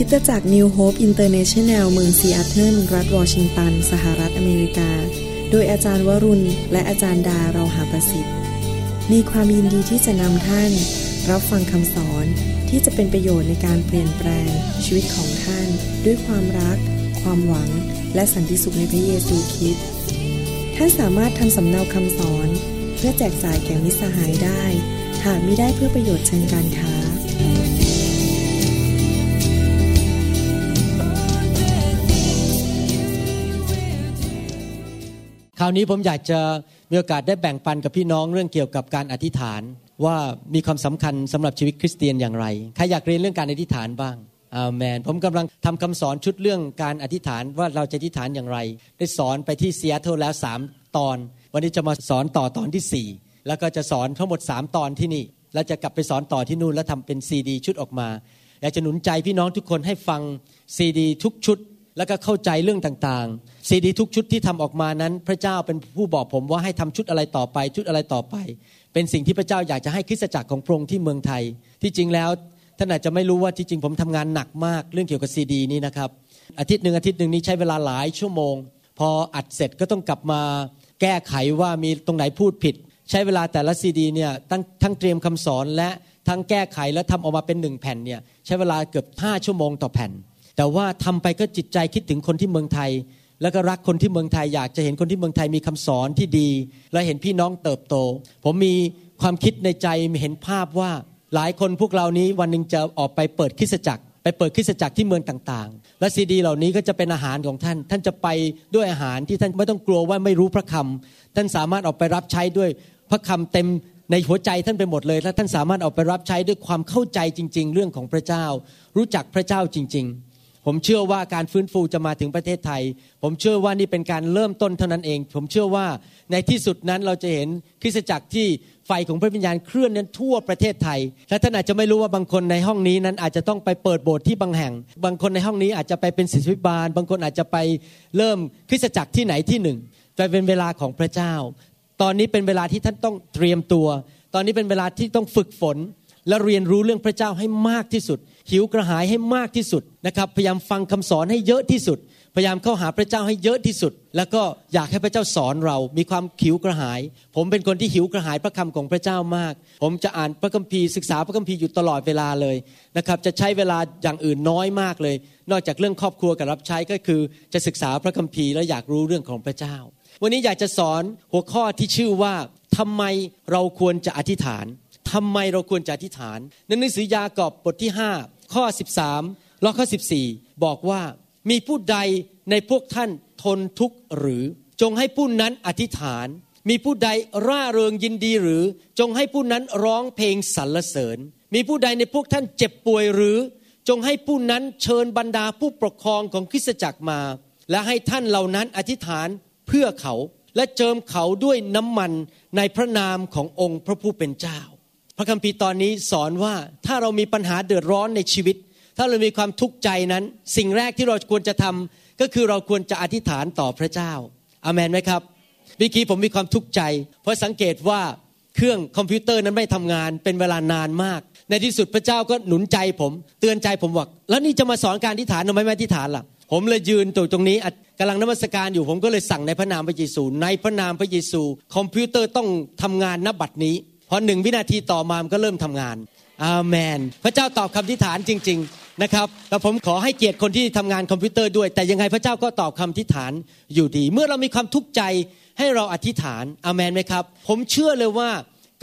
คิดจาก New Hope International เมืองซีแอตเทิลรัฐวอชิงตัน สหรัฐอเมริกา โดยอาจารย์วรุณ และอาจารย์ดาเราหาประสิทธิ์ มีความยินดีที่จะนำท่าน รับฟังคำสอนที่จะเป็นประโยชน์ในการเปลี่ยนแปลง ชีวิตของท่าน ด้วยความรัก ความหวัง และสันติสุขในพระเยซูคริสต์ท่านสามารถทำสำเนาคำสอน เพื่อแจกจ่ายแก่มิตรสหายได้ หากมิได้เพื่อประโยชน์เชิงการค้าาวนี้ผมอยากจะมีโอกาสได้แบ่งปันกับพี่น้องเรื่องเกี่ยวกับการอธิษฐาน ว่ามีความสำคัญสำหรับชีวิตคริสเตียนอย่างไรใครอยากเรียนเรื่องการอธิษฐานบ้างอาเมนผมกำลังทำคำสอนชุดเรื่องการอธิษฐานว่าเราจะอธิษฐานอย่างไร ได้สอนไปที่เซียเทลแล้วสามตอน วันนี้จะมาสอนต่อตอนที่สี่แล้วก็จะสอนทั้งหมดสามตอนที่นี่ แล้วจะกลับไปสอนต่อที่นู่นแล้วทำเป็นซีดีชุดออกมา อยากจะหนุนใจพี่น้องทุกคนให้ฟังซีดีทุกชุด แล้วก็เข้าใจเรื่องต่างๆ ซีดีทุกชุดที่ทำออกมานั้น พระเจ้าเป็นผู้บอกผมว่าให้ทำชุดอะไรต่อไป ชุดอะไรต่อไป เป็นสิ่งที่พระเจ้าอยากจะให้คริสตจักรของพระองค์ที่เมืองไทย ที่จริงแล้วท่านอาจจะไม่รู้ว่าที่จริงผมทำงานหนักมากเรื่องเกี่ยวกับซีดีนี้นะครับ อาทิตย์หนึ่งอาทิตย์หนึ่งนี้ใช้เวลาหลายชั่วโมง พออัดเสร็จก็ต้องกลับมาแก้ไขว่ามีตรงไหนพูดผิด ใช้เวลาแต่ละซีดีเนี่ยทั้งทั้งเตรียมคำสอนและทั้งแก้ไขและทำออกมาเป็นหนึ่งแผ่นเนี่ยใช้เวลาเกือบห้าชั่วโมงต่อแผ่น แต่ว่าทำไปก็จิตใจคิดถึงคนที่เมืองไทย แล้วก็รักคนที่เมืองไทยอยากจะเห็นคนที่เมืองไทยมีคำสอนที่ดี และเห็นพี่น้องเติบโต ผมมีความคิดในใจเห็นภาพว่าหลายคนพวกเรานี้วันหนึ่งจะออกไปเปิดคริสตจักร ไปเปิดคริสตจักรที่เมืองต่างๆ และซีดี เหล่านี้ก็จะเป็นอาหารของท่าน ท่านจะไปด้วยอาหารที่ท่านไม่ต้องกลัวว่าไม่รู้พระคำท่านสามารถออกไปรับใช้ด้วยพระคำเต็มในหัวใจท่านไปหมดเลยและท่านสามารถออกไปรับใช้ด้วยความเข้าใจจริง ๆ เรื่องของพระเจ้า รู้จักพระเจ้าจริง ๆ ผมเชื่อว่าการฟื้นฟูจะมาถึงประเทศไทย ผมเชื่อว่านี่เป็นการเริ่มต้นเท่านั้นเอง ผมเชื่อว่าในที่สุดนั้นเราจะเห็นคริสตจักรที่ไฟของพระวิญญาณเคลื่อนนั้นทั่วประเทศไทย และท่านอาจจะไม่รู้ว่าบางคนในห้องนี้นั้นอาจจะต้องไปเปิดโบสถ์ที่บางแห่ง บางคนในห้องนี้อาจจะไปเป็นศิษย์บาล บางคนอาจจะไปเริ่มคริสตจักรที่ไหนที่หนึ่งจะเป็นเวลาของพระเจ้า ตอนนี้เป็นเวลาที่ท่านต้องเตรียมตัว ตอนนี้เป็นเวลาที่ต้องฝึกฝน และเรียนรู้เรื่องพระเจ้าให้มากที่สุด หิวกระหายให้มากที่สุดนะครับพยายามฟังคำสอนให้เยอะที่สุด พยายามเข้าหาพระเจ้าให้เยอะที่สุด แล้วก็อยากให้พระเจ้าสอนเรา มีความหิวกระหาย ผมเป็นคนที่หิวกระหายพระคำของพระเจ้ามาก ผมจะอ่านพระคัมภีร์ศึกษาพระคัมภีร์อยู่ตลอดเวลาเลยนะครับจะใช้เวลาอย่างอื่นน้อยมากเลย นอกจากเรื่องครอบครัวกับรับใช้ก็คือ จะศึกษาพระคัมภีร์และอยากรู้เรื่องของพระเจ้า วันนี้อยากจะสอนหัวข้อที่ชื่อว่าทำไมเราควรจะอธิษฐาน ทำไมเราควรจะอธิษฐานในหนังสือยากอบบทที่ 5 ข้อ 13และข้อ 14 บอกว่ามีผู้ใดในพวกท่านทนทุกข์หรือจงให้ผู้นั้นอธิษฐาน มีผู้ใดร่าเริงยินดีหรือ จงให้ผู้นั้นร้องเพลงสรรเสริญ มีผู้ใดในพวกท่านเจ็บป่วยหรือ จงให้ผู้นั้นเชิญบรรดาผู้ปกครองของคริสตจักรมา และให้ท่านเหล่านั้นอธิษฐานเพื่อเขาและเจิมเขาด้วยน้ำมันในพระนามขององค์พระผู้เป็นเจ้า พระคัมภีร์ตอนนี้สอนว่าถ้าเรามีปัญหาเดือดร้อนในชีวิต ถ้าเรามีความทุกข์ใจนั้น สิ่งแรกที่เราควรจะทำก็คือเราควรจะอธิษฐานต่อพระเจ้าอาเมนไหมครับเมื่อกี้ผมมีความทุกข์ใจ เพราะสังเกตว่าเครื่องคอมพิวเตอร์นั้นไม่ทำงานเป็นเวลานานมาก ในที่สุดพระเจ้าก็หนุนใจผม เตือนใจผมว่าแล้วนี่จะมาสอนการอธิษฐานทำไมไม่อธิษฐานล่ะ ผมเลยยืนตรงนี้กำลังนมัสการอยู่ผมก็เลยสั่งในพระนามพระเยซู ในพระนามพระเยซู คอมพิวเตอร์ต้องทำงานณบัดนี้ พอหนึ่งวินาทีต่อมามันก็เริ่มทำงานอาเมน พระเจ้าตอบคำอธิษฐานจริง ๆนะครับแล้วผมขอให้เกียรติคนที่ทำงานคอมพิวเตอร์ด้วย แต่ยังไงพระเจ้าก็ตอบคำอธิษฐานอยู่ดี เมื่อเรามีความทุกข์ใจให้เราอธิษฐานอาเมนไหมครับ ผมเชื่อเลยว่า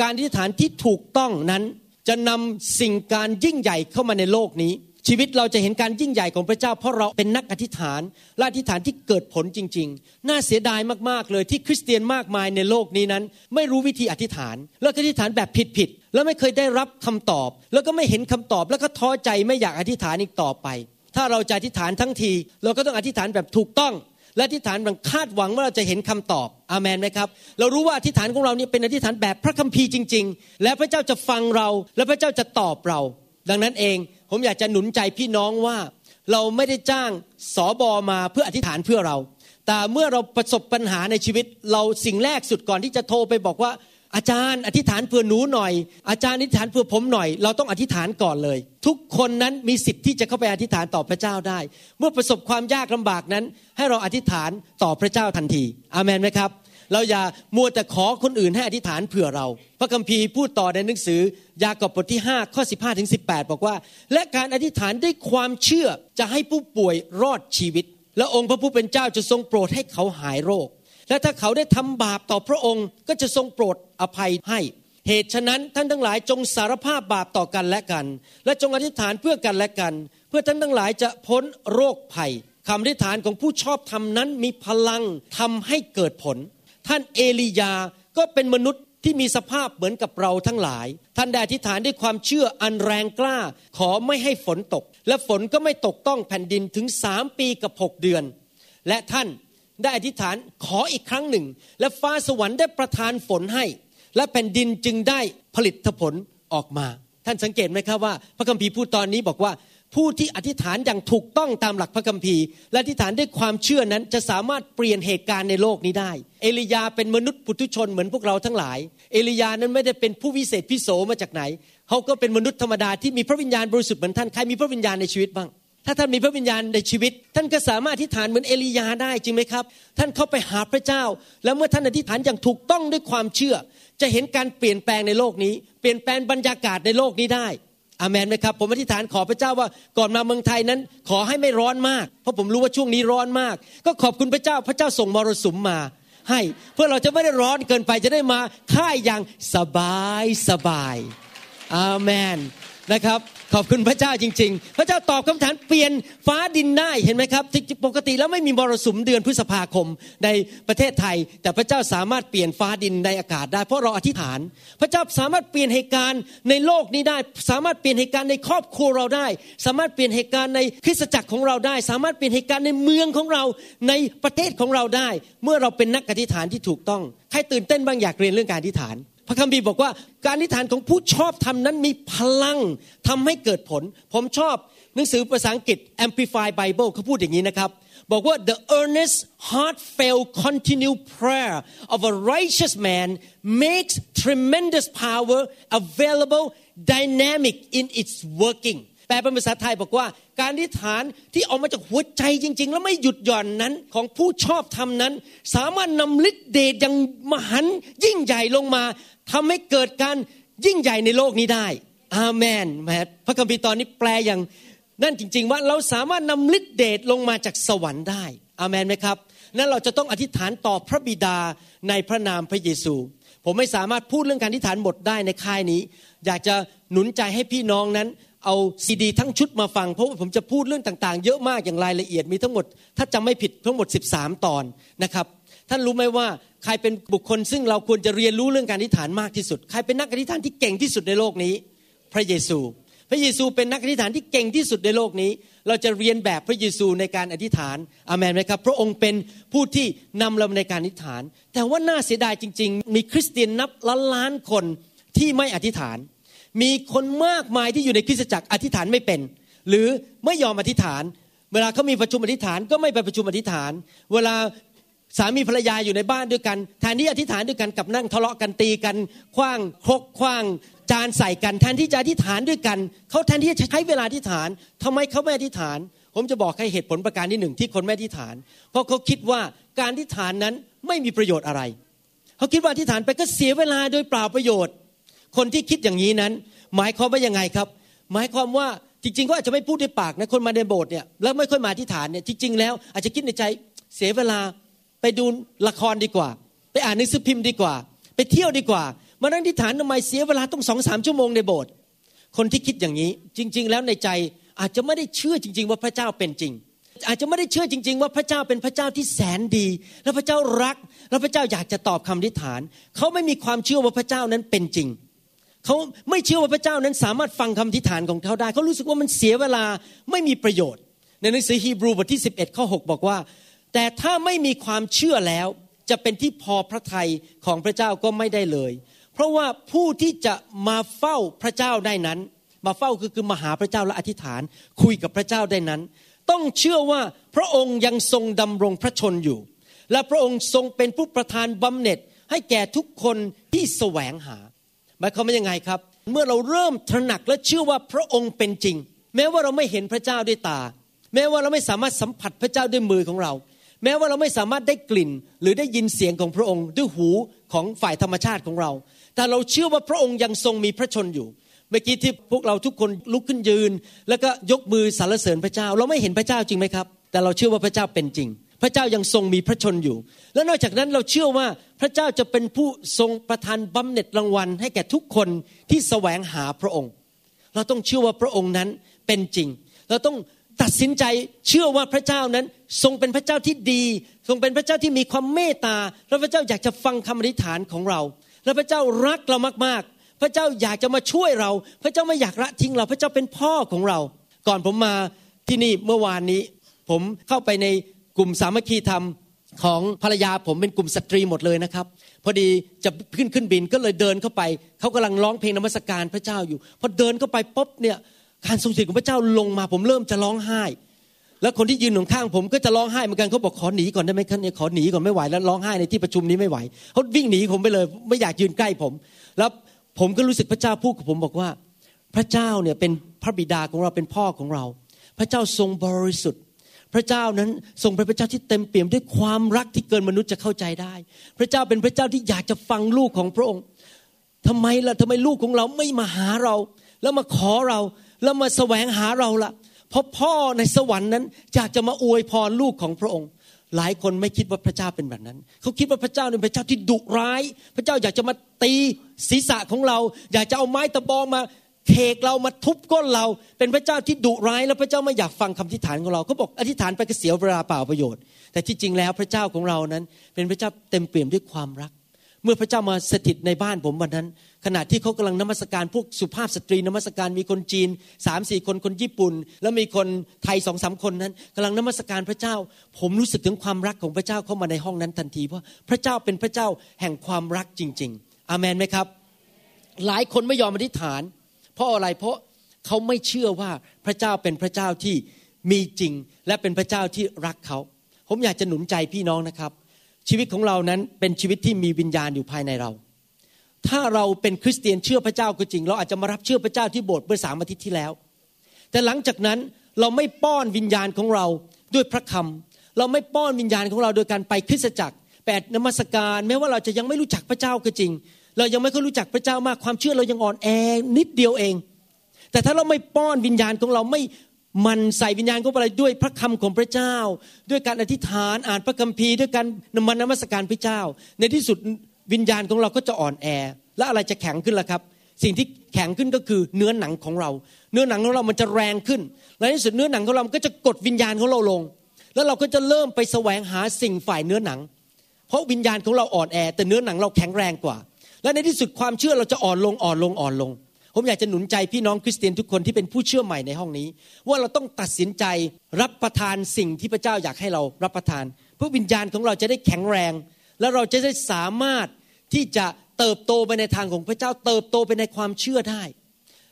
การอธิษฐานที่ถูกต้องนั้น จะนำสิ่งการยิ่งใหญ่เข้ามาในโลกนี้ ชีวิตเราจะเห็นการยิ่งใหญ่ของพระเจ้า เพราะเราเป็นนักอธิษฐานและอธิษฐานที่เกิดผลจริง ๆ น่าเสียดายมากๆเลยที่คริสเตียนมากมายในโลกนี้นั้น ไม่รู้วิธีอธิษฐาน แล้วอธิษฐานแบบผิดๆแล้วไม่เคยได้รับคำตอบ แล้วก็ไม่เห็นคำตอบ แล้วก็ท้อใจไม่อยากอธิษฐานอีกต่อไป ถ้าเราจะอธิษฐานทั้งที เราก็ต้องอธิษฐานแบบถูกต้องและอธิษฐานแบบคาดหวังว่าเราจะเห็นคำตอบอามันไหมครับ เรารู้ว่าอธิษฐานของเราเนี่ยเป็นอธิษฐานแบบพระคัมภีร์จริง ๆ และพระเจ้าจะฟังเรา และพระเจ้าจะตอบเรา ดังนั้นเอง ผมอยากจะหนุนใจพี่น้องว่า เราไม่ได้จ้างสอบอมาเพื่ออธิษฐานเพื่อเรา แต่เมื่อเราประสบปัญหาในชีวิต เราสิ่งแรกสุดก่อนที่จะโทรไปบอกว่า อาจารย์ อธิษฐานเพื่อหนูหน่อย อาจารย์อธิษฐานเพื่อผมหน่อย เราต้องอธิษฐานก่อนเลย ทุกคนนั้นมีสิทธิ์ที่จะเข้าไปอธิษฐานต่อพระเจ้าได้ เมื่อประสบความยากลำบากนั้น ให้เราอธิษฐานต่อพระเจ้าทันที อามนไหมครับ เราอย่ามัวแต่ขอคนอื่นให้อธิษฐานเผื่อเรา พระคัมภีร์พูดต่อในหนังสือยากอบบทที่ 5 ข้อ 15ถึง18 บอกว่า และการอธิษฐานด้วยความเชื่อจะให้ผู้ป่วยรอดชีวิต และองค์พระผู้เป็นเจ้าจะทรงโปรดให้เขาหายโรค และถ้าเขาได้ทำบาปต่อพระองค์ก็จะทรงโปรดอภัยให้ เหตุฉะนั้นท่านทั้งหลายจงสารภาพบาปต่อกันและกัน และจงอธิษฐานเพื่อกันและกัน เพื่อท่านทั้งหลายจะพ้นโรคภัยคำอธิษฐานของผู้ชอบธรรมนั้นมีพลังทำให้เกิดผล ท่านเอลียาก็เป็นมนุษย์ที่มีสภาพเหมือนกับเราทั้งหลาย ท่านได้อธิษฐานด้วยความเชื่ออันแรงกล้า ขอไม่ให้ฝนตก และฝนก็ไม่ตกต้องแผ่นดินถึงสามปีกับหกเดือน และท่านได้อธิษฐานขออีกครั้งหนึ่ง และฟ้าสวรรค์ได้ประทานฝนให้ และแผ่นดินจึงได้ผลิตผลออกมา ท่านสังเกตไหมครับว่า พระคัมภีร์พูดตอนนี้บอกว่า ผู้ที่อธิษฐานอย่างถูกต้องตามหลักพระคัมภีร์ และอธิษฐานด้วยความเชื่อนั้นจะสามารถเปลี่ยนเหตุการณ์ในโลกนี้ได้ เอลียาเป็นมนุษย์ปุถุชนเหมือนพวกเราทั้งหลาย เอลียานั้นไม่ได้เป็นผู้วิเศษพิโสมาจากไหน เขาก็เป็นมนุษย์ธรรมดาที่มีพระวิญญาณบริสุทธิ์เหมือนท่าน ใครมีพระวิญญาณในชีวิตบ้าง ถ้าท่านมีพระวิญญาณในชีวิต ท่านก็สามารถอธิษฐานเหมือนเอลียาได้จริงไหมครับ ท่านเข้าไปหาพระเจ้า แล้วเมื่อท่านอธิษฐานอย่างถูกต้องด้วยความเชื่อ จะเห็นการเปลี่ยนแปลงในโลกนี้ เปลี่ยนแปลงบรรยากาศในโลกนี้ได้ อามนไหมครับผมอธิษฐานขอพระเจ้าว่าก่อนมาเมืองไทยนั้น ขอให้ไม่ร้อนมาก เพราะผมรู้ว่าช่วงนี้ร้อนมาก ก็ขอบคุณพระเจ้าพระเจ้าส่งมรสุมมา ให้เพื่อเราจะไม่ได้ร้อนเกินไปจะได้มาค่ายอย่างสบายสบายอาเมนนะครับ ขอบคุณพระเจ้าจริง ๆ พระเจ้าตอบคำถามเปลี่ยนฟ้าดินได้เห็นไหมครับปกติแล้วไม่มีมรสุมเดือนพฤษภาคมในประเทศไทย แต่พระเจ้าสามารถเปลี่ยนฟ้าดินในอากาศได้ เพราะเราอธิษฐาน พระเจ้าสามารถเปลี่ยนเหตุการณ์ในโลกนี้ได้ สามารถเปลี่ยนเหตุการณ์ในครอบครัวเราได้ สามารถเปลี่ยนเหตุการณ์ในคริสตจักรของเราได้ สามารถเปลี่ยนเหตุการณ์ในเมืองของเราในประเทศของเราได้ เมื่อเราเป็นนักอธิษฐานที่ถูกต้องใครตื่นเต้นบ้างอยากเรียนเรื่องการอธิษฐาน พระคัมภีร์บอกว่าการอธิษฐานของผู้ชอบธรรมนั้นมีพลังทำให้เกิดผล ผมชอบหนังสือภาษาอังกฤษ Amplified Bible เขาพูดอย่างนี้นะครับ บอกว่า the earnest heartfelt continued prayer of a righteous man makes tremendous power available dynamic in its working ลเป็นภาษาไทยบอกว่า การอธิษฐานที่ออกมาจากหัวใจจริง ๆ แล้วไม่หยุดหย่อนนั้นของผู้ชอบธรรมนั้น สามารถนำฤทธิ์เดชอย่างมหันยิ่งใหญ่ลงมาทำให้เกิดการยิ่งใหญ่ในโลกนี้ได้อาเมนแมพระคัมภีร์ตอนนี้แปลอย่างนั่นจริง ๆ ว่าเราสามารถนำฤทธิเดชลงมาจากสวรรค์ได้อาเมนไหมครับนั้นเราจะต้องอธิษฐานต่อพระบิดาในพระนามพระเยซู ผมไม่สามารถพูดเรื่องการอธิษฐานหมดได้ในค่ายนี้ อยากจะหนุนใจให้พี่น้องนั้น เอาซีดี ทั้งชุดมาฟัง เพราะว่าผมจะพูดเรื่องต่างๆ เยอะมากอย่างรายละเอียดมีทั้งหมด ถ้าจำไม่ผิดทั้งหมด 13 ตอนนะครับ ท่านรู้ไหมว่าใครเป็นบุคคลซึ่งเราควรจะเรียนรู้เรื่องการอธิษฐานมากที่สุด ใครเป็นนักอธิษฐานที่เก่งที่สุดในโลกนี้ พระเยซู พระเยซูเป็นนักอธิษฐานที่เก่งที่สุดในโลกนี้ เราจะเรียนแบบพระเยซูในการอธิษฐานอเมนไหมครับ พระองค์เป็นผู้ที่นำเราในการอธิษฐาน แต่ว่าน่าเสียดายจริง ๆ มีคริสเตียนนับล้านล้านคนที่ไม่อธิษฐาน มีคนมากมายที่อยู่ในคริสตจักรอธิษฐานไม่เป็น หรือไม่ยอมอธิษฐาน เวลาเขามีประชุมอธิษฐานก็ไม่ไปประชุมอธิษฐาน เวลาสามีภรรยาอยู่ในบ้านด้วยกันแทนที่อธิษฐานด้วยกันกับนั่งทะเลาะกันตีกันคว้างคกคว้าง จานใส่กันแทนที่จะอธิษฐานด้วยกันเขาแทนที่จะใช้เวลาอธิษฐานทำไมเขาไม่อธิษฐาน ผมจะบอกให้เหตุผลประการที่หนึ่งที่คนไม่อธิษฐาน เพราะเขาคิดว่าการอธิษฐานนั้นไม่มีประโยชน์อะไรเขาคิดว่าอธิษฐานไปก็เสียเวลาโดยเปล่าประโยชน์ คนที่คิดอย่างนี้นั้น หมายความว่ายังไงครับ หมายความว่าจริงๆก็อาจจะไม่พูดด้วยปากนะคนมาในโบสถ์เนี่ยแล้วไม่ค่อยมาอธิษฐานเนี่ยจริงๆแล้วอาจจะคิดในใจเสียเวลาไปดูละครดีกว่า ไปอ่านหนังสือพิมพ์ดีกว่า ไปเที่ยวดีกว่า มานั่งที่ฐานทำไมเสียเวลาต้องสองสามชั่วโมงในโบสถ์คนที่คิดอย่างนี้ จริง ๆ แล้วในใจอาจจะไม่ได้เชื่อจริง ๆ ว่าพระเจ้าเป็นจริง อาจจะไม่ได้เชื่อจริง ๆ ว่าพระเจ้าเป็นพระเจ้าที่แสนดี และพระเจ้ารัก และพระเจ้าอยากจะตอบคำทิฐาน เขาไม่มีความเชื่อว่าพระเจ้านั้นเป็นจริง เขาไม่เชื่อว่าพระเจ้านั้นสามารถฟังคำทิฐานของเขาได้ เขารู้สึกว่ามันเสียเวลาไม่มีประโยชน์ ในหนังสือฮีบรูบทที่ 11 ข้อ 6 บอกว่า แต่ถ้าไม่มีความเชื่อแล้ว จะเป็นที่พอพระทัยของพระเจ้าก็ไม่ได้เลย เพราะว่าผู้ที่จะมาเฝ้าพระเจ้าได้นั้น มาเฝ้าคือคือมาหาพระเจ้าและอธิษฐาน คุยกับพระเจ้าได้นั้น ต้องเชื่อว่าพระองค์ยังทรงดำรงพระชนอยู่ และพระองค์ทรงเป็นผู้ประทานบำเหน็จให้แก่ทุกคนที่แสวงหา มายความว่ายังไงครับ เมื่อเราเริ่มตระหนักและเชื่อว่าพระองค์เป็นจริง แม้ว่าเราไม่เห็นพระเจ้าด้วยตา แม้ว่าเราไม่สามารถสัมผัสพระเจ้าด้วยมือของเรา แม้ว่าเราไม่สามารถได้กลิ่น หรือได้ยินเสียงของพระองค์ด้วยหูของฝ่ายธรรมชาติของเรา แต่เราเชื่อว่าพระองค์ยังทรงมีพระชนอยู่เมื่อกี้ที่พวกเราทุกคนลุกขึ้นยืน แล้วก็ยกมือสรรเสริญพระเจ้า เราไม่เห็นพระเจ้าจริงไหมครับ แต่เราเชื่อว่าพระเจ้าเป็นจริง พระเจ้ายังทรงมีพระชนอยู่ และนอกจากนั้นเราเชื่อว่า ระเจ้าจะเป็นผู้ทรงประทานบำเหน็จรางวัล ให้แก่ทุกคนที่แสวงหาพระองค์ เราต้องเชื่อว่าพระองค์นั้นเป็นจริง เราต้องตัดสินใจเชื่อว่าพระเจ้านั้นทรงเป็นพระเจ้าที่ดี ทรงเป็นพระเจ้าที่มีความเมตตา และพระเจ้าอยากจะฟังคำอธิษฐานของเรา และพระเจ้ารักเรามากๆ พระเจ้าอยากจะมาช่วยเรา พระเจ้าไม่อยากละทิ้งเรา พระเจ้าเป็นพ่อของเรา ก่อนผมมาที่นี่เมื่อวานนี้ ผมเข้าไปในกลุ่มสามัคคีธรรม ของภรรยาผมเป็นกลุ่มสตรีหมดเลยนะครับ พอดีจะขึ้นขึ้นบินก็เลยเดินเข้าไป เขากำลังร้องเพลงนมัสการพระเจ้าอยู่พอเดินเข้าไปปุ๊บเนี่ยการทรงสถิตของพระเจ้าลงมาผมเริ่มจะร้องไห้ แล้วคนที่ยืนข้างผมก็จะร้องไห้เหมือนกันเขาบอกขอหนีก่อนได้ไหมครับเนี่ยขอหนีก่อนไม่ไหวแล้วร้องไห้ในที่ประชุมนี้ไม่ไหวเขาวิ่งหนีผมไปเลย ไม่อยากยืนใกล้ผม แล้วผมก็รู้สึกพระเจ้าพูดกับผมบอกว่า พระเจ้าเนี่ยเป็นพระบิดาของเราเป็นพ่อของเรา พระเจ้าทรงบริสุทธิ์ พระเจ้านั้นทรงเป็นพระเจ้าที่เต็มเปี่ยมด้วยความรักที่เกินมนุษย์จะเข้าใจได้ พระเจ้าเป็นพระเจ้าที่อยากจะฟังลูกของพระองค์ทำไมล่ะทำไมลูกของเราไม่มาหาเรา แล้วมาขอเราแล้วมาแสวงหาเราล่ะ เพราะพ่อในสวรรค์นั้นอยากจะมาอวยพรลูกของพระองค์ หลายคนไม่คิดว่าพระเจ้าเป็นแบบนั้น เขาคิดว่าพระเจ้าเป็นพระเจ้าที่ดุร้าย พระเจ้าอยากจะมาตีศีรษะของเรา อยากจะเอาไม้ตะบองมา เคกเรามาทุบก้นเรา เป็นพระเจ้าที่ดุร้าย แล้วพระเจ้าไม่อยากฟังคำอธิษฐานของเราเขาบอกอธิษฐานไปก็เสียเวลาเปล่าประโยชน์ แต่ที่จริงแล้วพระเจ้าของเรานั้น เป็นพระเจ้าเต็มเปี่ยมด้วยความรัก เมื่อพระเจ้ามาสถิตในบ้านผมวันนั้น ขณะที่เขากำลังนมัสการพวกสุภาพสตรีนมัสการมีคนจีนสามสี่คนคนญี่ปุ่น แล้วมีคนไทยสองสามคนนั้นกำลังนมัสการพระเจ้า ผมรู้สึกถึงความรักของพระเจ้าเข้ามาในห้องนั้นทันทีเพราะพระเจ้าเป็นพระเจ้าแห่งความรักจริง ๆ อามันไหมครับ หลายคนไม่ยอมอธิษฐาน เพราะอะไรเพราะเขาไม่เชื่อว่าพระเจ้าเป็นพระเจ้าที่มีจริง และเป็นพระเจ้าที่รักเขา ผมอยากจะหนุนใจพี่น้องนะครับ ชีวิตของเรานั้นเป็นชีวิตที่มีวิญญาณอยู่ภายในเรา ถ้าเราเป็นคริสเตียนเชื่อพระเจ้าก็จริง เราอาจจะมารับเชื่อพระเจ้าที่โบสถ์เมื่อสามอาทิตย์ที่แล้ว แต่หลังจากนั้นเราไม่ป้อนวิญญาณของเราด้วยพระคำเราไม่ป้อนวิญญาณของเราโดยการไปคริสตจักรแปดนมัสการแม้ว่าเราจะยังไม่รู้จักพระเจ้าก็จริง เรายังไม่ค่อยรู้จักพระเจ้ามากความเชื่อเรายังอ่อนแอนิดเดียวเอง แต่ถ้าเราไม่ป้อนวิญญาณของเราไม่มันใส่วิญญาณเข้าไปด้วยพระคำของพระเจ้า ด้วยการอธิษฐานอ่านพระคัมภีร์ด้วยการนมันนมัสการพระเจ้า ในที่สุดวิญญาณของเราก็จะอ่อนแอ และอะไรจะแข็งขึ้นล่ะครับ สิ่งที่แข็งขึ้นก็คือเนื้อหนังของเรา เนื้อหนังของเรามันจะแรงขึ้น และในที่สุดเนื้อหนังของเราก็จะกดวิญญาณของเราลง แล้วเราก็จะเริ่มไปแสวงหาสิ่งฝ่ายเนื้อหนัง เพราะวิญญาณของเราอ่อนแอ แต่เนื้อหนังเราแข็งแรงกว่า และในที่สุดความเชื่อเราจะอ่อนลงอ่อนลงอ่อนลง ผมอยากจะหนุนใจพี่น้องคริสเตียนทุกคนที่เป็นผู้เชื่อใหม่ในห้องนี้ ว่าเราต้องตัดสินใจรับประทานสิ่งที่พระเจ้าอยากให้เรารับประทาน เพื่อวิญญาณของเราจะได้แข็งแรง และเราจะได้สามารถที่จะเติบโตไปในทางของพระเจ้า เติบโตไปในความเชื่อได้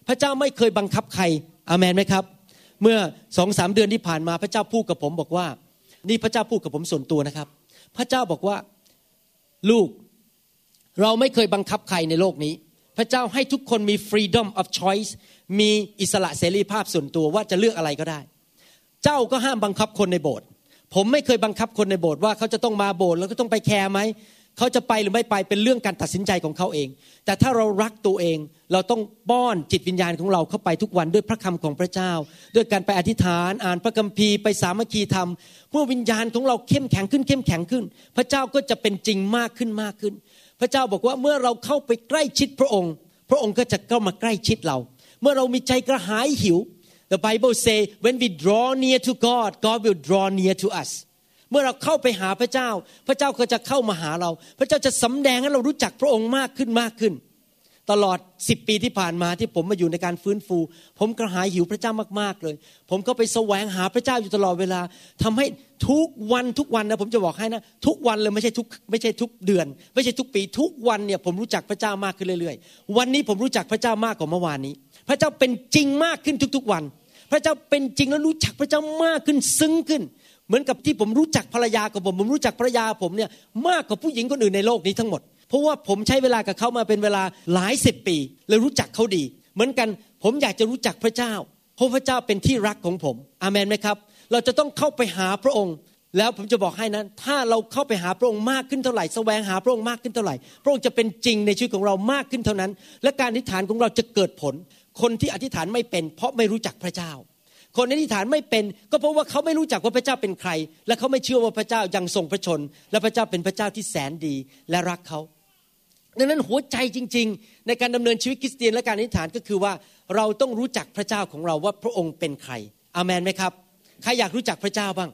พระเจ้าไม่เคยบังคับใครอามนไหมครับ เมื่อสองสามเดือนที่ผ่านมาพระเจ้าพูดกับผมบอกว่า นี่พระเจ้าพูดกับผมส่วนตัวนะครับ พระเจ้าบอกว่าลูก เราไม่เคยบังคับใครในโลกนี้ พระเจ้าให้ทุกคนมี freedom of choice มีอิสระเสรีภาพส่วนตัวว่าจะเลือกอะไรก็ได้ เจ้าก็ห้ามบังคับคนในโบสถ์ผมไม่เคยบังคับคนในโบสถ์ว่าเขาจะต้องมาโบสถ์แล้วก็ต้องไปแคร์ไหมเขาจะไปหรือไม่ไปเป็นเรื่องการตัดสินใจของเขาเอง แต่ถ้าเรารักตัวเองเราต้องป้อนจิตวิญญาณของเราเข้าไปทุกวันด้วยพระคำของพระเจ้า ด้วยการไปอธิษฐานอ่านพระคัมภีร์ไปสามัคคีธรรมเมื่อวิญญาณของเราเข้มแข็งขึ้นเข้มแข็งขึ้น พระเจ้าก็จะเป็นจริงมากขึ้นมากขึ้น พระเจ้าบอกว่าเมื่อเราเข้าไปใกล้ชิดพระองค์ พระองค์ก็จะเข้ามาใกล้ชิดเรา เมื่อเรามีใจกระหายหิว The Bible say when we draw near to God God will draw near to us เมื่อเราเข้าไปหาพระเจ้า พระเจ้าก็จะเข้ามาหาเรา พระเจ้าจะสำแดงให้เรารู้จักพระองค์มากขึ้นมากขึ้น ตลอดสิบปีที่ผ่านมาที่ผมมาอยู่ในการฟื้นฟู ผมกระหายหิวพระเจ้ามากๆเลย ผมก็ไปแสวงหาพระเจ้าอยู่ตลอดเวลาทำให้ทุกวันทุกวันนะผมจะบอกให้นะ ทุกวันเลยไม่ใช่ทุกไม่ใช่ทุกเดือน ไม่ใช่ทุกปี ทุกวันเนี่ยผมรู้จักพระเจ้ามากขึ้นเรื่อยๆ วันนี้ผมรู้จักพระเจ้ามากกว่าเมื่อวานนี้ พระเจ้าเป็นจริงมากขึ้นทุกๆวัน พระเจ้าเป็นจริงแล้วรู้จักพระเจ้ามากขึ้นซึ้งขึ้น เหมือนกับที่ผมรู้จักภรรยาของผม ผมรู้จักภรรยาผมเนี่ยมากกว่าผู้หญิงคนอื่นในโลกนี้ทั้งหมด เพราะว่าผมใช้เวลากับเขามาเป็นเวลาหลายสิบปีเลยรู้จักเขาดี เหมือนกันผมอยากจะรู้จักพระเจ้า เพราะพระเจ้าเป็นที่รักของผม อามันไหมครับ เราจะต้องเข้าไปหาพระองค์ แล้วผมจะบอกให้นะถ้าเราเข้าไปหาพระองค์มากขึ้นเท่าไหร่แสวงหาพระองค์มากขึ้นเท่าไหร่ พระองค์จะเป็นจริงในชีวิตของเรามากขึ้นเท่านั้น และการอธิษฐานของเราจะเกิดผล คนที่อธิษฐานไม่เป็น เพราะไม่รู้จักพระเจ้า คนอธิษฐานไม่เป็น ก็เพราะว่าเขาไม่รู้จักว่าพระเจ้าเป็นใคร และเขาไม่เชื่อว่าพระเจ้ายังทรงพระชน และพระเจ้าเป็นพระเจ้าที่แสนดีและรักเขา ดังนั้นหัวใจจริง ๆ ในการดำเนินชีวิตคริสเตียนและการอธิษฐานก็คือว่าเราต้องรู้จักพระเจ้าของเราว่าพระองค์เป็นใครอามนไหมครับใครอยากรู้จักพระเจ้าบ้าง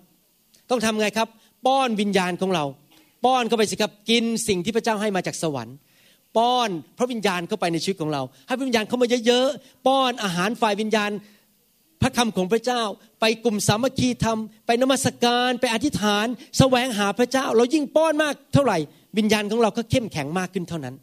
ต้องทำไงครับ ป้อนวิญญาณของเรา ป้อนเข้าไปสิครับกินสิ่งที่พระเจ้าให้มาจากสวรรค์ ป้อนพระวิญญาณเข้าไปในชีวิตของเรา ให้พระวิญญาณเข้ามาเยอะๆป้อนอาหารฝ่ายวิญญาณพระคำของพระเจ้า ไปกลุ่มสามัคคีธรรม ไปนมัสการ ไปอธิษฐาน แสวงหาพระเจ้า เรายิ่งป้อนมากเท่าไหร่ วิญญาณของเราก็เข้มแข็งมากขึ้นเท่านั้น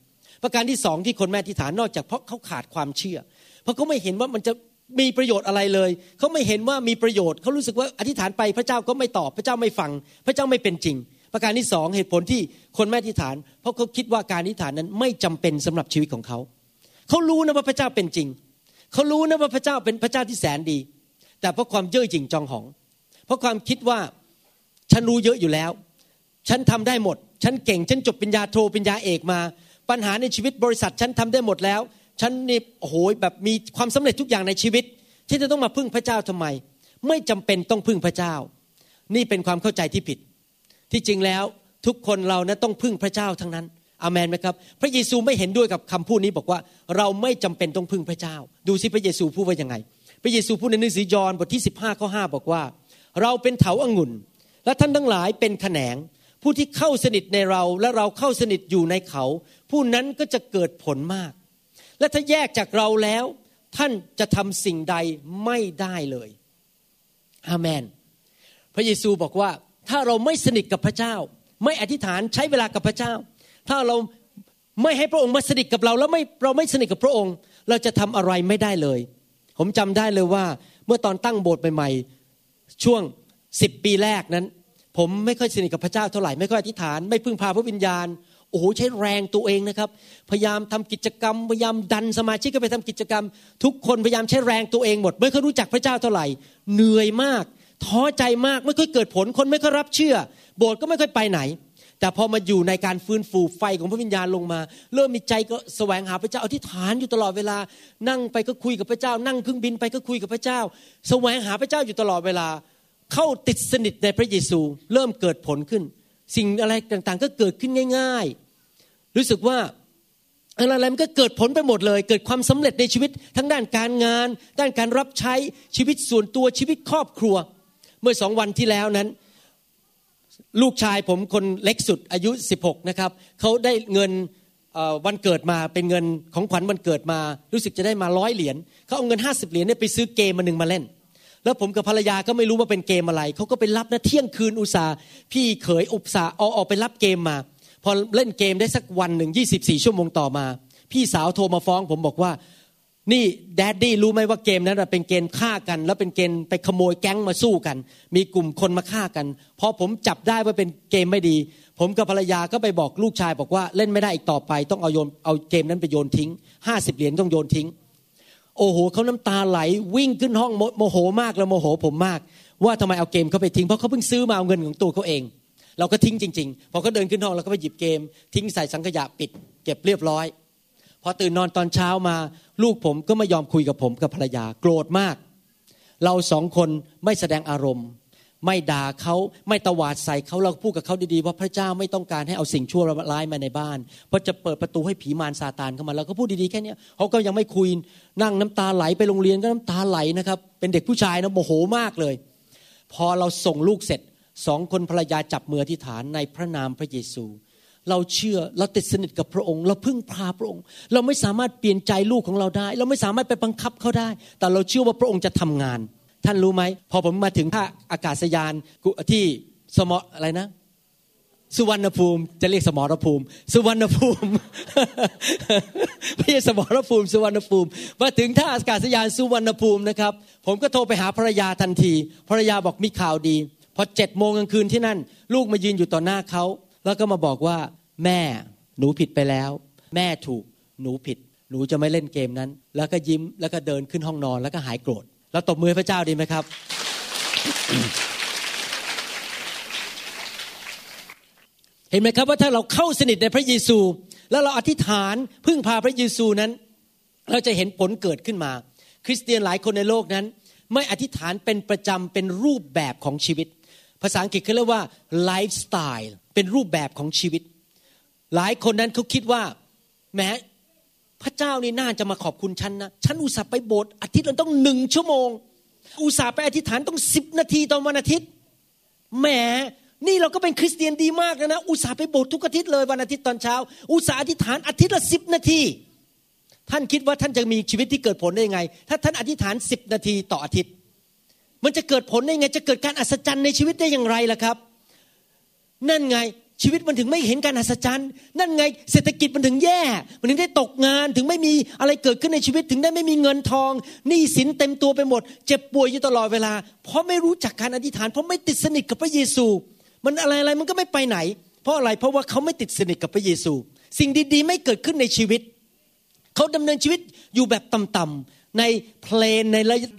ประการที่สองที่คนแม่อธิฐานนอกจากเพราะเขาขาดความเชื่อ เพราะเขาไม่เห็นว่ามันจะมีประโยชน์อะไรเลย เขาไม่เห็นว่ามีประโยชน์ เขารู้สึกว่าอธิษฐานไปพระเจ้าก็ไม่ตอบพระเจ้าไม่ฟัง พระเจ้าไม่เป็นจริง ประการที่สองเหตุผลที่คนไม่อธิษฐาน เพราะเขาคิดว่าการอธิษฐานนั้นไม่จำเป็นสำหรับชีวิตของเขา เขารู้นะว่าพระเจ้าเป็นจริง เขารู้นะว่าพระเจ้าเป็นพระเจ้าที่แสนดี แต่เพราะความเย่อหยิ่งจองหอง เพราะความคิดว่าฉันรู้เยอะอยู่แล้ว ฉันทำได้หมด ฉันเก่ง ฉันจบปริญญาโทปริญญาเอกมา ปัญหาในชีวิตบริษัทฉันทำได้หมดแล้ว ฉันนี่โอ้โหแบบมีความสำเร็จทุกอย่างในชีวิต ที่จะต้องมาพึ่งพระเจ้าทำไม ไม่จำเป็นต้องพึ่งพระเจ้า นี่เป็นความเข้าใจที่ผิด ที่จริงแล้วทุกคนเรานะต้องพึ่งพระเจ้าทั้งนั้นอามนไหมครับพระเยซูไม่เห็นด้วยกับคำพูดนี้บอกว่า เราไม่จำเป็นต้องพึ่งพระเจ้า ดูสิพระเยซูพูดว่ายังไง พระเยซูพูดในหนังสือยอห์นบทที่15ข้อ5บอกว่า เราเป็นเถาอางุ่นและท่านทั้งหลายเป็นแขนง ผู้ที่เข้าสนิทในเราและเราเข้าสนิทอยู่ในเขา ผู้นั้นก็จะเกิดผลมาก และถ้าแยกจากเราแล้ว ท่านจะทำสิ่งใดไม่ได้เลยอาเมน พระเยซูบอกว่าถ้าเราไม่สนิทกับพระเจ้า ไม่อธิษฐานใช้เวลากับพระเจ้า ถ้าเราไม่ให้พระองค์มาสนิทกับเรา แล้วไม่เราไม่สนิทกับพระองค์ เราจะทำอะไรไม่ได้เลย ผมจำได้เลยว่า เมื่อตอนตั้งโบสถ์ใหม่ๆช่วงสิบปีแรกนั้น ผมไม่ค่อยสนิทกับพระเจ้าเท่าไหร่ไม่ค่อยอธิษฐานไม่พึ่งพาพระวิญญาณโอ้โหใช้แรงตัวเองนะครับ พยายามทำกิจกรรม พยายามดันสมาชิกก็ไปทำกิจกรรม ทุกคนพยายามใช้แรงตัวเองหมด ไม่เคยรู้จักพระเจ้าเท่าไหร่ เหนื่อยมาก ท้อใจมากไม่ค่อยเกิดผลคนไม่ค่อยรับเชื่อ โบสถ์ก็ไม่ค่อยไปไหน แต่พอมาอยู่ในการฟื้นฟูไฟของพระวิญญาณลงมา เริ่มมีใจก็แสวงหาพระเจ้าอธิษฐานอยู่ตลอดเวลา นั่งไปก็คุยกับพระเจ้า นั่งเครื่องบินไปก็คุยกับพระเจ้า แสวงหาพระเจ้าอยู่ตลอดเวลา เข้าติดสนิทในพระเยซู เริ่มเกิดผลขึ้น สิ่งอะไรต่างๆ ก็เกิดขึ้นง่าย ๆ รู้สึกว่าอะไรมันก็เกิดผลไปหมดเลย เกิดความสำเร็จในชีวิต ทั้งด้านการงาน ด้านการรับใช้ชีวิตส่วนตัวชีวิตครอบครัว เมื่อสองวันที่แล้วนั้น ลูกชายผมคนเล็กสุดอายุ 16 นะครับเขาได้เงินวันเกิดมาเป็นเงินของขวัญวันเกิดมา รู้สึกจะได้มาร้อยเหรียญเขาเอาเงิน 50 เหรียญไปซื้อเกมมาหนึ่งมาเล่น แล้วผมกับภรรยาก็ไม่รู้ว่าเป็นเกมอะไร เขาก็ไปรับนะเที่ยงคืนอุตสาพี่เขยอุตสาเอาออกไปรับเกมมา พอเล่นเกมได้สักวันหนึ่งยี่สิบสี่ชั่วโมงต่อมา พี่สาวโทรมาฟ้อง ผมบอกว่า นี่แดดดี้รู้ไหมว่าเกมนั้นเป็นเกมฆ่ากัน แล้วเป็นเกมไปขโมยแก๊งมาสู้กัน มีกลุ่มคนมาฆ่ากันพอผมจับได้ว่าเป็นเกมไม่ดี ผมกับภรรยาก็ไปบอกลูกชายบอกว่าเล่นไม่ได้อีกต่อไป ต้องเอาโยนเอาเกมนั้นไปโยนทิ้งห้าสิบเหรียญต้องโยนทิ้ง โอ้โหเขาน้ำตาไหลวิ่งขึ้นห้องโมโหมากแล้วโมโหผมมาก ว่าทำไมเอาเกมเขาไปทิ้งเพราะเขาเพิ่งซื้อมาเอาเงินของตัวเขาเอง เราก็ทิ้งจริงๆพอเขาเดินขึ้นห้องเราก็ไปหยิบเกม ทิ้งใส่สังขยะปิด เก็บเรียบร้อย พอตื่นนอนตอนเช้ามา ลูกผมก็ไม่ยอมคุยกับผมกับภรรยาโกรธมาก เราสองคนไม่แสดงอารมณ์ ไม่ด่าเขาไม่ตวาดใส่เขาเราพูดกับเขาดีๆว่าพระเจ้าไม่ต้องการให้เอาสิ่งชั่วร้ายมาในบ้าน เพราะจะเปิดประตูให้ผีมารซาตานเข้ามาเราก็พูดดีๆแค่นี้เขาก็ยังไม่คุยนั่งน้ำตาไหลไปโรงเรียนก็น้ำตาไหลนะครับ เป็นเด็กผู้ชายนะโมโหมากเลย พอเราส่งลูกเสร็จสองคนภรรยาจับมือที่ฐานในพระนามพระเยซู เราเชื่อเราติดสนิทกับพระองค์ เราพึ่งพาพระองค์ เราไม่สามารถเปลี่ยนใจลูกของเราได้ เราไม่สามารถไปบังคับเขาได้ แต่เราเชื่อว่าพระองค์จะทำงาน ท่านรู้ไหมพอผมมาถึงท่าอากาศยานที่สมออะไรนะ สุวรรณภูมิจะเรียกสมรภูมิ สุวรรณภูมิไม่ใช่สมรภูมิ สุวรรณภูมิมาถึงท่าอากาศยานสุวรรณภูมินะครับ ผมก็โทรไปหาภรรยาทันทีภรรยาบอกมีข่าวดีพอเจ็ดโมงกลางคืนที่นั่น ลูกมายืนอยู่ต่อหน้าเขาแล้วก็มาบอกว่า แม่หนูผิดไปแล้ว แม่ถูกหนูผิด หนูจะไม่เล่นเกมนั้น แล้วก็ยิ้มแล้วก็เดินขึ้นห้องนอนแล้วก็หายโกรธ แล้วตบมือพระเจ้าดีไหมครับ เห็นไหมครับว่าถ้าเราเข้าสนิทในพระเยซู แล้วเราอธิษฐานพึ่งพาพระเยซูนั้น เราจะเห็นผลเกิดขึ้นมา คริสเตียนหลายคนในโลกนั้น ไม่อธิษฐานเป็นประจำเป็นรูปแบบของชีวิต ภาษาอังกฤษเขาเรียกว่าไลฟ์สไตล์เป็นรูปแบบของชีวิต หลายคนนั้นเขาคิดว่าแม้ พระเจ้านี่น่าจะมาขอบคุณฉันนะฉันอุตส่าห์ไปโบสถ์อาทิตย์ละต้องหนึ่งชั่วโมง อุตส่าห์ไปอธิษฐานต้องสิบนาทีตอนวันอาทิตย์แหมนี่เราก็เป็นคริสเตียนดีมากนะอุตส่าห์ไปโบสถ์ทุกอาทิตย์เลยวันอาทิตย์ตอนเช้า อุตส่าห์อธิษฐานอาทิตย์ละสิบนาที ท่านคิดว่าท่านจะมีชีวิตที่เกิดผลได้ยังไง ถ้าท่านอธิษฐานสิบนาทีต่ออาทิตย์ มันจะเกิดผลได้ยังไง จะเกิดการอัศจรรย์ในชีวิตได้อย่างไรล่ะครับ นั่นไง ชีวิตมันถึงไม่เห็นการอัศจรรย์ นั่นไงเศรษฐกิจมันถึงแย่ มันถึงได้ตกงานถึงไม่มีอะไรเกิดขึ้นในชีวิตถึงได้ไม่มีเงินทองหนี้สินเต็มตัวไปหมด เจ็บป่วยอยู่ตลอดเวลา เพราะไม่รู้จักการอธิษฐาน เพราะไม่ติดสนิทกับพระเยซู มันอะไรอะไรมันก็ไม่ไปไหน เพราะอะไรเพราะว่าเขาไม่ติดสนิทกับพระเยซู สิ่งดีๆ ไม่เกิดขึ้นในชีวิต เขาดำเนินชีวิตอยู่แบบต่ำๆในเพลนใน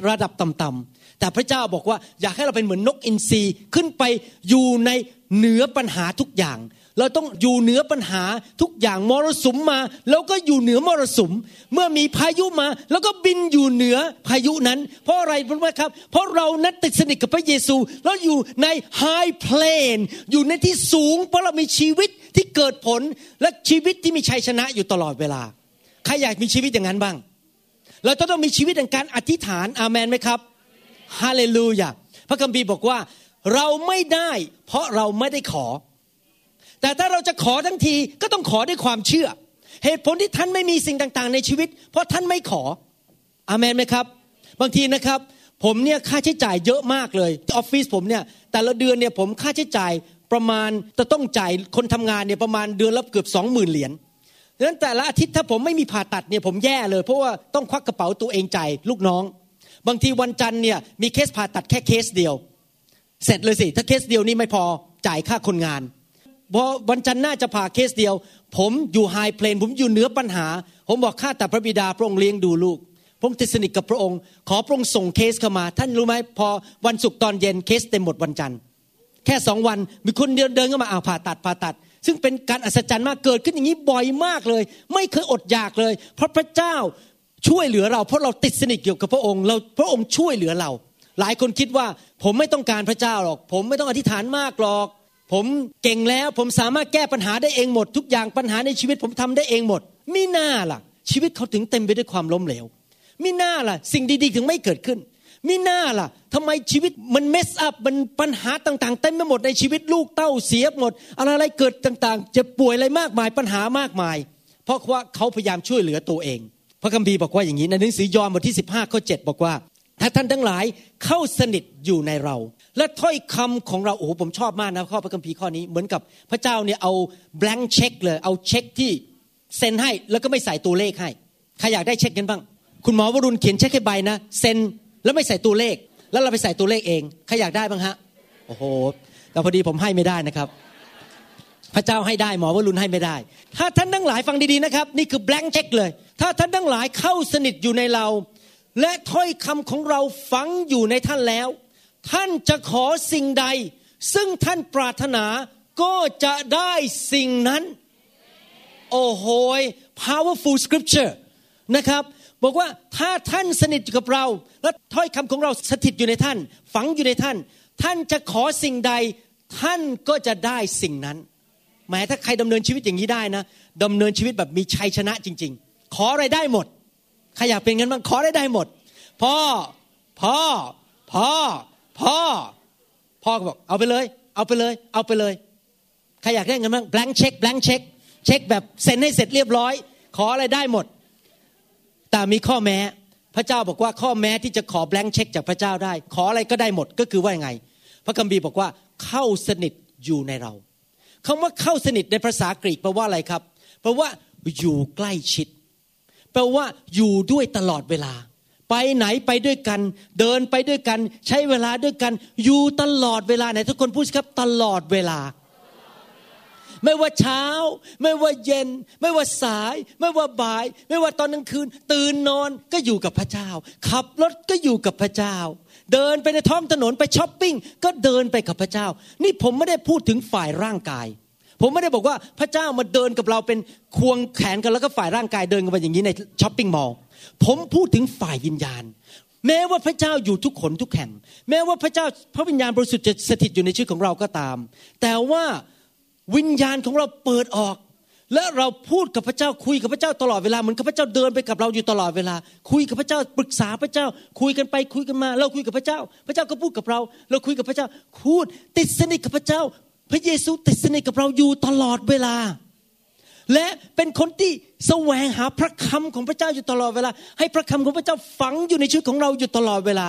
ระดับต่ำๆแต่พระเจ้าบอกว่าอยากให้เราเป็นเหมือนนกอินทรีขึ้นไปอยู่ใน เหนือปัญหาทุกอย่าง เราต้องอยู่เหนือปัญหาทุกอย่างมรสุมมา แล้วก็อยู่เหนือมรสุม เมื่อมีพายุมา แล้วก็บินอยู่เหนือพายุนั้น เพราะอะไรรู้ไหมครับ เพราะเรานั้นติดสนิทกับพระเยซู แล้วอยู่ในไฮเพลนอยู่ในที่สูง เพราะเรามีชีวิตที่เกิดผลและชีวิตที่มีชัยชนะอยู่ตลอดเวลาใครอยากมีชีวิตอย่างนั้นบ้าง เราต้องมีชีวิตในการอธิษฐานอาเมนไหมครับฮาเลลูยาพระคัมภีร์บอกว่า เราไม่ได้ เพราะเราไม่ได้ขอ แต่ถ้าเราจะขอทั้งทีก็ต้องขอด้วยความเชื่อ เหตุผลที่ท่านไม่มีสิ่งต่างๆ ในชีวิต เพราะท่านไม่ขออามนไหมครับ บางทีนะครับ ผมเนี่ยค่าใช้จ่ายเยอะมากเลยออฟฟิศผมเนี่ยแต่ละเดือนเนี่ยผมค่าใช้จ่ายประมาณจะต้องจ่ายคนทำงานเนี่ยประมาณเดือนละเกือบสองหมื่นเหรียญดังนั้นแต่ละอาทิตย์ถ้าผมไม่มีผ่าตัดเนี่ยผมแย่เลย เพราะว่าต้องควักกระเป๋าตัวเองจ่ายลูกน้อง บางทีวันจันทร์เนี่ยมีเคสผ่าตัดแค่เคสเดียว เสร็จเลยสิ ถ้าเคสเดียวนี่ไม่พอจ่ายค่าคนงานพอวันจันทร์หน้าจะผ่าเคสเดียว ผมอยู่ไฮเพลนผมอยู่เหนือปัญหา ผมบอกข้าแต่พระบิดาพระองค์เลี้ยงดูลูกพระองค์ติดสนิทกับพระองค์ ขอพระองค์ส่งเคสเข้ามา ท่านรู้ไหมพอวันศุกร์ตอนเย็นเคสเต็มหมดวันจันทร์ แค่สองวันมีคนเดินเดินเข้ามาอ่าผ่าตัดผ่าตัด ซึ่งเป็นการอัศจรรย์มากเกิดขึ้นอย่างนี้บ่อยมากเลย ไม่เคยอดอยากเลย เพราะพระเจ้าช่วยเหลือเรา เพราะเราติดสนิทเกี่ยวกับพระองค์เราพระองค์ช่วยเหลือเรา หลายคนคิดว่าผมไม่ต้องการพระเจ้าหรอก ผมไม่ต้องอธิษฐานมากหรอก ผมเก่งแล้วผมสามารถแก้ปัญหาได้เองหมด ทุกอย่างปัญหาในชีวิตผมทำได้เองหมดมิน่าล่ะ ชีวิตเขาถึงเต็มไปด้วยความล้มเหลวมิน่าล่ะ สิ่งดีๆถึงไม่เกิดขึ้นมิน่าล่ะทำไมชีวิตมันเมสอัพมันปัญหาต่างๆเต็มไปหมดในชีวิตลูกเต้าเสียหมด อะไรๆเกิดต่างๆ จะป่วยอะไรมากมายปัญหามากมาย เพราะว่าเขาพยายามช่วยเหลือตัวเอง พระคัมภีร์บอกว่าอย่างนี้ในหนังสือยอห์นบทที่ 15ข้อ7บอกว่า ถ้าท่านทั้งหลายเข้าสนิทอยู่ในเรา และถ้อยคำของเราโอ้โหผมชอบมากนะข้อพระคัมภีร์ข้อนี้เหมือนกับพระเจ้าเนี่ยเอา blank เช็คเลย เอาเช็คที่เซ็นให้แล้วก็ไม่ใส่ตัวเลขให้ใครอยากได้เช็คกันบ้าง คุณหมอวรุณเขียนเช็คให้ใบนะเซ็นแล้วไม่ใส่ตัวเลข แล้วเราไปใส่ตัวเลขเองใครอยากได้บ้างฮะโอ้โหแต่พอดีผมให้ไม่ได้นะครับ พระเจ้าให้ได้หมอวรุณให้ไม่ได้ ถ้าท่านทั้งหลายฟังดีๆนะครับ นี่คือ blank เช็คเลย ถ้าท่านทั้งหลายเข้าสนิทอยู่ในเรา และถ้อยคำของเราฝังอยู่ในท่านแล้ว ท่านจะขอสิ่งใด ซึ่งท่านปรารถนาก็จะได้สิ่งนั้น โอ้โห powerful scripture นะครับ บอกว่าถ้าท่านสนิทกับเรา และถ้อยคำของเราสถิตอยู่ในท่าน ฝังอยู่ในท่าน ท่านจะขอสิ่งใด ท่านก็จะได้สิ่งนั้นแม้ถ้าใครดำเนินชีวิตอย่างนี้ได้นะดำเนินชีวิตแบบมีชัยชนะจริง ๆ ขออะไรได้หมด ใครอยากเป็นงั้นบ้างขอได้ได้หมด พ่อ พ่อ พ่อ พ่อ พ่อก็บอกเอาไปเลย เอาไปเลย เอาไปเลย ใครอยากได้เงินบ้าง blank check blank check เช็คแบบเซ็นให้เสร็จเรียบร้อย ขออะไรได้หมด แต่มีข้อแม้ พระเจ้าบอกว่าข้อแม้ที่จะขอ blank check จากพระเจ้าได้ ขออะไรก็ได้หมด ก็คือว่ายังไง พระคัมภีร์บอกว่าเข้าสนิทอยู่ในเราคำว่าเข้าสนิทในภาษากรีกแปลว่าอะไรครับ แปลว่าอยู่ใกล้ชิด แปลว่าอยู่ด้วยตลอดเวลา ไปไหนไปด้วยกัน เดินไปด้วยกัน ใช้เวลาด้วยกัน อยู่ตลอดเวลาไหนทุกคนพูดครับตลอดเวลา ไม่ว่าเช้า ไม่ว่าเย็น ไม่ว่าสาย ไม่ว่าบ่าย ไม่ว่าตอนกลางคืน ตื่นนอนก็อยู่กับพระเจ้า ขับรถก็อยู่กับพระเจ้าเดินไปในท้องถนนไปช้อปปิ้งก็เดินไปกับพระเจ้า นี่ผมไม่ได้พูดถึงฝ่ายร่างกาย ผมไม่ได้บอกว่าพระเจ้ามาเดินกับเราเป็นควงแขนกันแล้วก็ฝ่ายร่างกายเดินกันไปอย่างนี้ในช้อปปิ้งมอลล์ผมพูดถึงฝ่ายวิญญาณ แม้ว่าพระเจ้าอยู่ทุกขนทุกแห่ง แม้ว่าพระเจ้าพระวิญญาณบริสุทธิ์จะสถิตอยู่ในชีวิตของเราก็ตาม แต่ว่าวิญญาณของเราเปิดออก และเราพูดกับพระเจ้าคุยกับพระเจ้าตลอดเวลาเหมือนกับพระเจ้าเดินไปกับเราอยู่ตลอดเวลา คุยกับพระเจ้าปรึกษาพระเจ้า คุยกันไปคุยกันมา เราคุยกับพระเจ้า พระเจ้าก็พูดกับเรา เราคุยกับพระเจ้าพูดติดสนิทกับพระเจ้า พระเยซูติดสนิทกับเราอยู่ตลอดเวลา และเป็นคนที่แสวงหาพระคำของพระเจ้าอยู่ตลอดเวลา ให้พระคำของพระเจ้าฝังอยู่ในชีวิตของเราอยู่ตลอดเวลา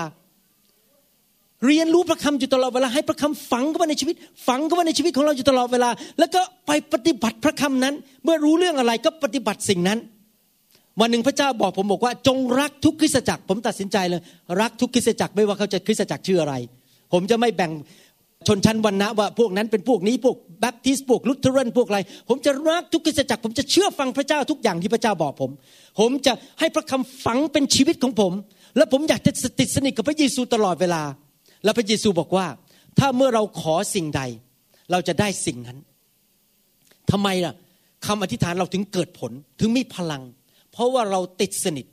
เรียนรู้พระคำอยู่ตลอดเวลา ให้พระคำฝังเข้ามาในชีวิต ฝังเข้ามาในชีวิตของเราอยู่ตลอดเวลา แล้วก็ไปปฏิบัติพระคำนั้น เมื่อรู้เรื่องอะไรก็ปฏิบัติสิ่งนั้นวันหนึ่งพระเจ้าบอกผมบอกว่าจงรักทุกคริสตจักร ผมตัดสินใจเลย รักทุกคริสตจักรไม่ว่าเขาจะคริสตจักรชื่ออะไร ผมจะไม่แบ่ง ชนชั้นวรรณะว่าพวกนั้นเป็นพวกนี้พวกแบปทิสต์พวกลุทเทเรนพวกอะไร ผมจะรักทุกคริสตจักรผมจะเชื่อฟังพระเจ้าทุกอย่างที่พระเจ้าบอกผม ผมจะให้พระคำฝังเป็นชีวิตของผม และผมอยากจะติดสนิทกับพระเยซูตลอดเวลา แล้วพระเยซูบอกว่า ถ้าเมื่อเราขอสิ่งใด เราจะได้สิ่งนั้นทำไมล่ะคำอธิษฐานเราถึงเกิดผลถึงมีพลัง เพราะว่าเราติดสนิท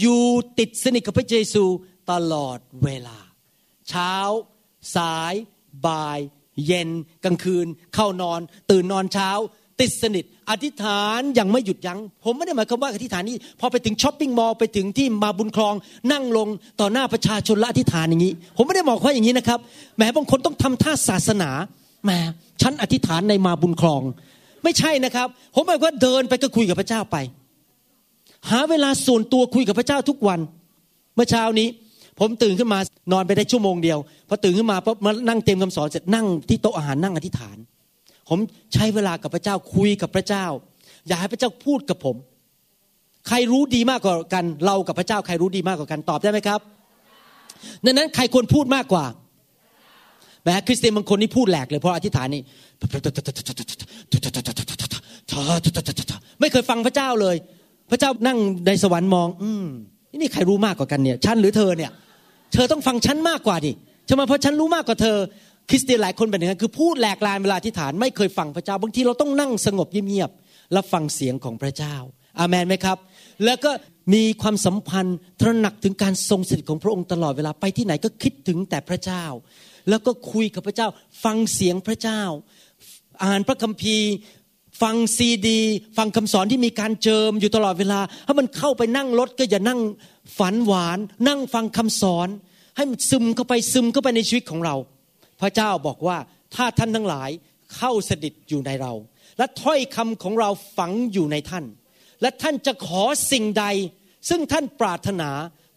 อยู่ติดสนิทกับพระเยซูตลอดเวลา เช้า สาย บ่าย เย็น กลางคืน เข้านอน ตื่นนอนเช้า ติดสนิท อธิษฐานอย่างไม่หยุดยั้ง ผมไม่ได้หมายความว่าอธิษฐานนี้ พอไปถึง shopping mall ไปถึงที่มาบุญครอง นั่งลงต่อหน้าประชาชนและอธิษฐานอย่างนี้ ผมไม่ได้บอกว่าอย่างนี้นะครับแหมบางคนต้องทำท่าศาสนาแหมฉันอธิษฐานในมาบุญคลอง ไม่ใช่นะครับ ผมหมายว่าเดินไปก็คุยกับพระเจ้าไป หาเวลาส่วนตัวคุยกับพระเจ้าทุกวัน เมื่อเช้านี้ ผมตื่นขึ้นมานอนไปได้ชั่วโมงเดียวพอตื่นขึ้นมาปุ๊บมานั่งเต็มคำสอนเสร็จนั่งที่โต๊ะอาหารนั่งอธิษฐาน ผมใช้เวลากับพระเจ้าคุยกับพระเจ้า อยากให้พระเจ้าพูดกับผม ใครรู้ดีมากกว่ากัน เรากับพระเจ้าใครรู้ดีมากกว่ากันตอบได้ไหมครับดังนั้นใครควรพูดมากกว่าแม้คริสเตียนบางคนนี่พูดแหลกเลยเพราะอธิษฐานนี่ไม่เคยฟังพระเจ้าเลย พระเจ้านั่งในสวรรค์มอง อืม นี่ใครรู้มากกว่ากันเนี่ยฉันหรือเธอเนี่ย เธอต้องฟังฉันมากกว่าดิใช่ไหมเพราะฉันรู้มากกว่าเธอ คริสเตียนหลายคนเป็นอย่างนั้นคือพูดแหลกลานเวลาที่ฐานไม่เคยฟังพระเจ้า บางทีเราต้องนั่งสงบเงียบๆแล้วฟังเสียงของพระเจ้า อามันไหมครับ แล้วก็มีความสัมพันธ์ตระหนักถึงการทรงสถิตของพระองค์ตลอดเวลาไปที่ไหนก็คิดถึงแต่พระเจ้า แล้วก็คุยกับพระเจ้า ฟังเสียงพระเจ้า อ่านพระคัมภีร์ ฟังซีดี ฟังคำสอนที่มีการเจิมอยู่ตลอดเวลา ถ้ามันเข้าไปนั่งรถก็อย่านั่งฝันหวาน นั่งฟังคำสอน ให้มันซึมเข้าไปซึมเข้าไปในชีวิตของเรา พระเจ้าบอกว่าถ้าท่านทั้งหลายเข้าสถิตอยู่ในเรา และถ้อยคำของเราฝังอยู่ในท่าน และท่านจะขอสิ่งใด ซึ่งท่านปรารถนา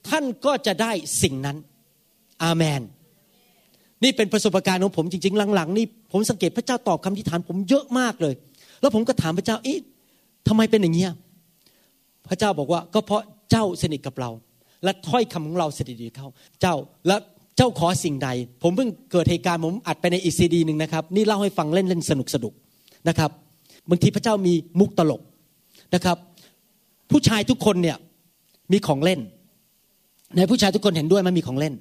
ท่านก็จะได้สิ่งนั้น อาเมน นี่เป็นประสบการณ์ของผมจริง ๆ หลังๆ นี่ผมสังเกตพระเจ้าตอบคำที่ฐานผมเยอะมากเลย แล้วผมก็ถามพระเจ้าเอ๊ะทำไมเป็นอย่างนี้พระเจ้าบอกว่าก็เพราะเจ้าสนิทกับเรา และถ้อยคำของเราสนิทกับเขาเจ้าและเจ้าขอสิ่งใด ผมเพิ่งเกิดเหตุการณ์ผมอัดไปในอีซีดีหนึ่งนะครับ นี่เล่าให้ฟังเล่นเล่นสนุกสนุกนะครับบางทีพระเจ้ามีมุกตลกนะครับ ผู้ชายทุกคนเนี่ยมีของเล่น ในผู้ชายทุกคนเห็นด้วยมันมีของเล่น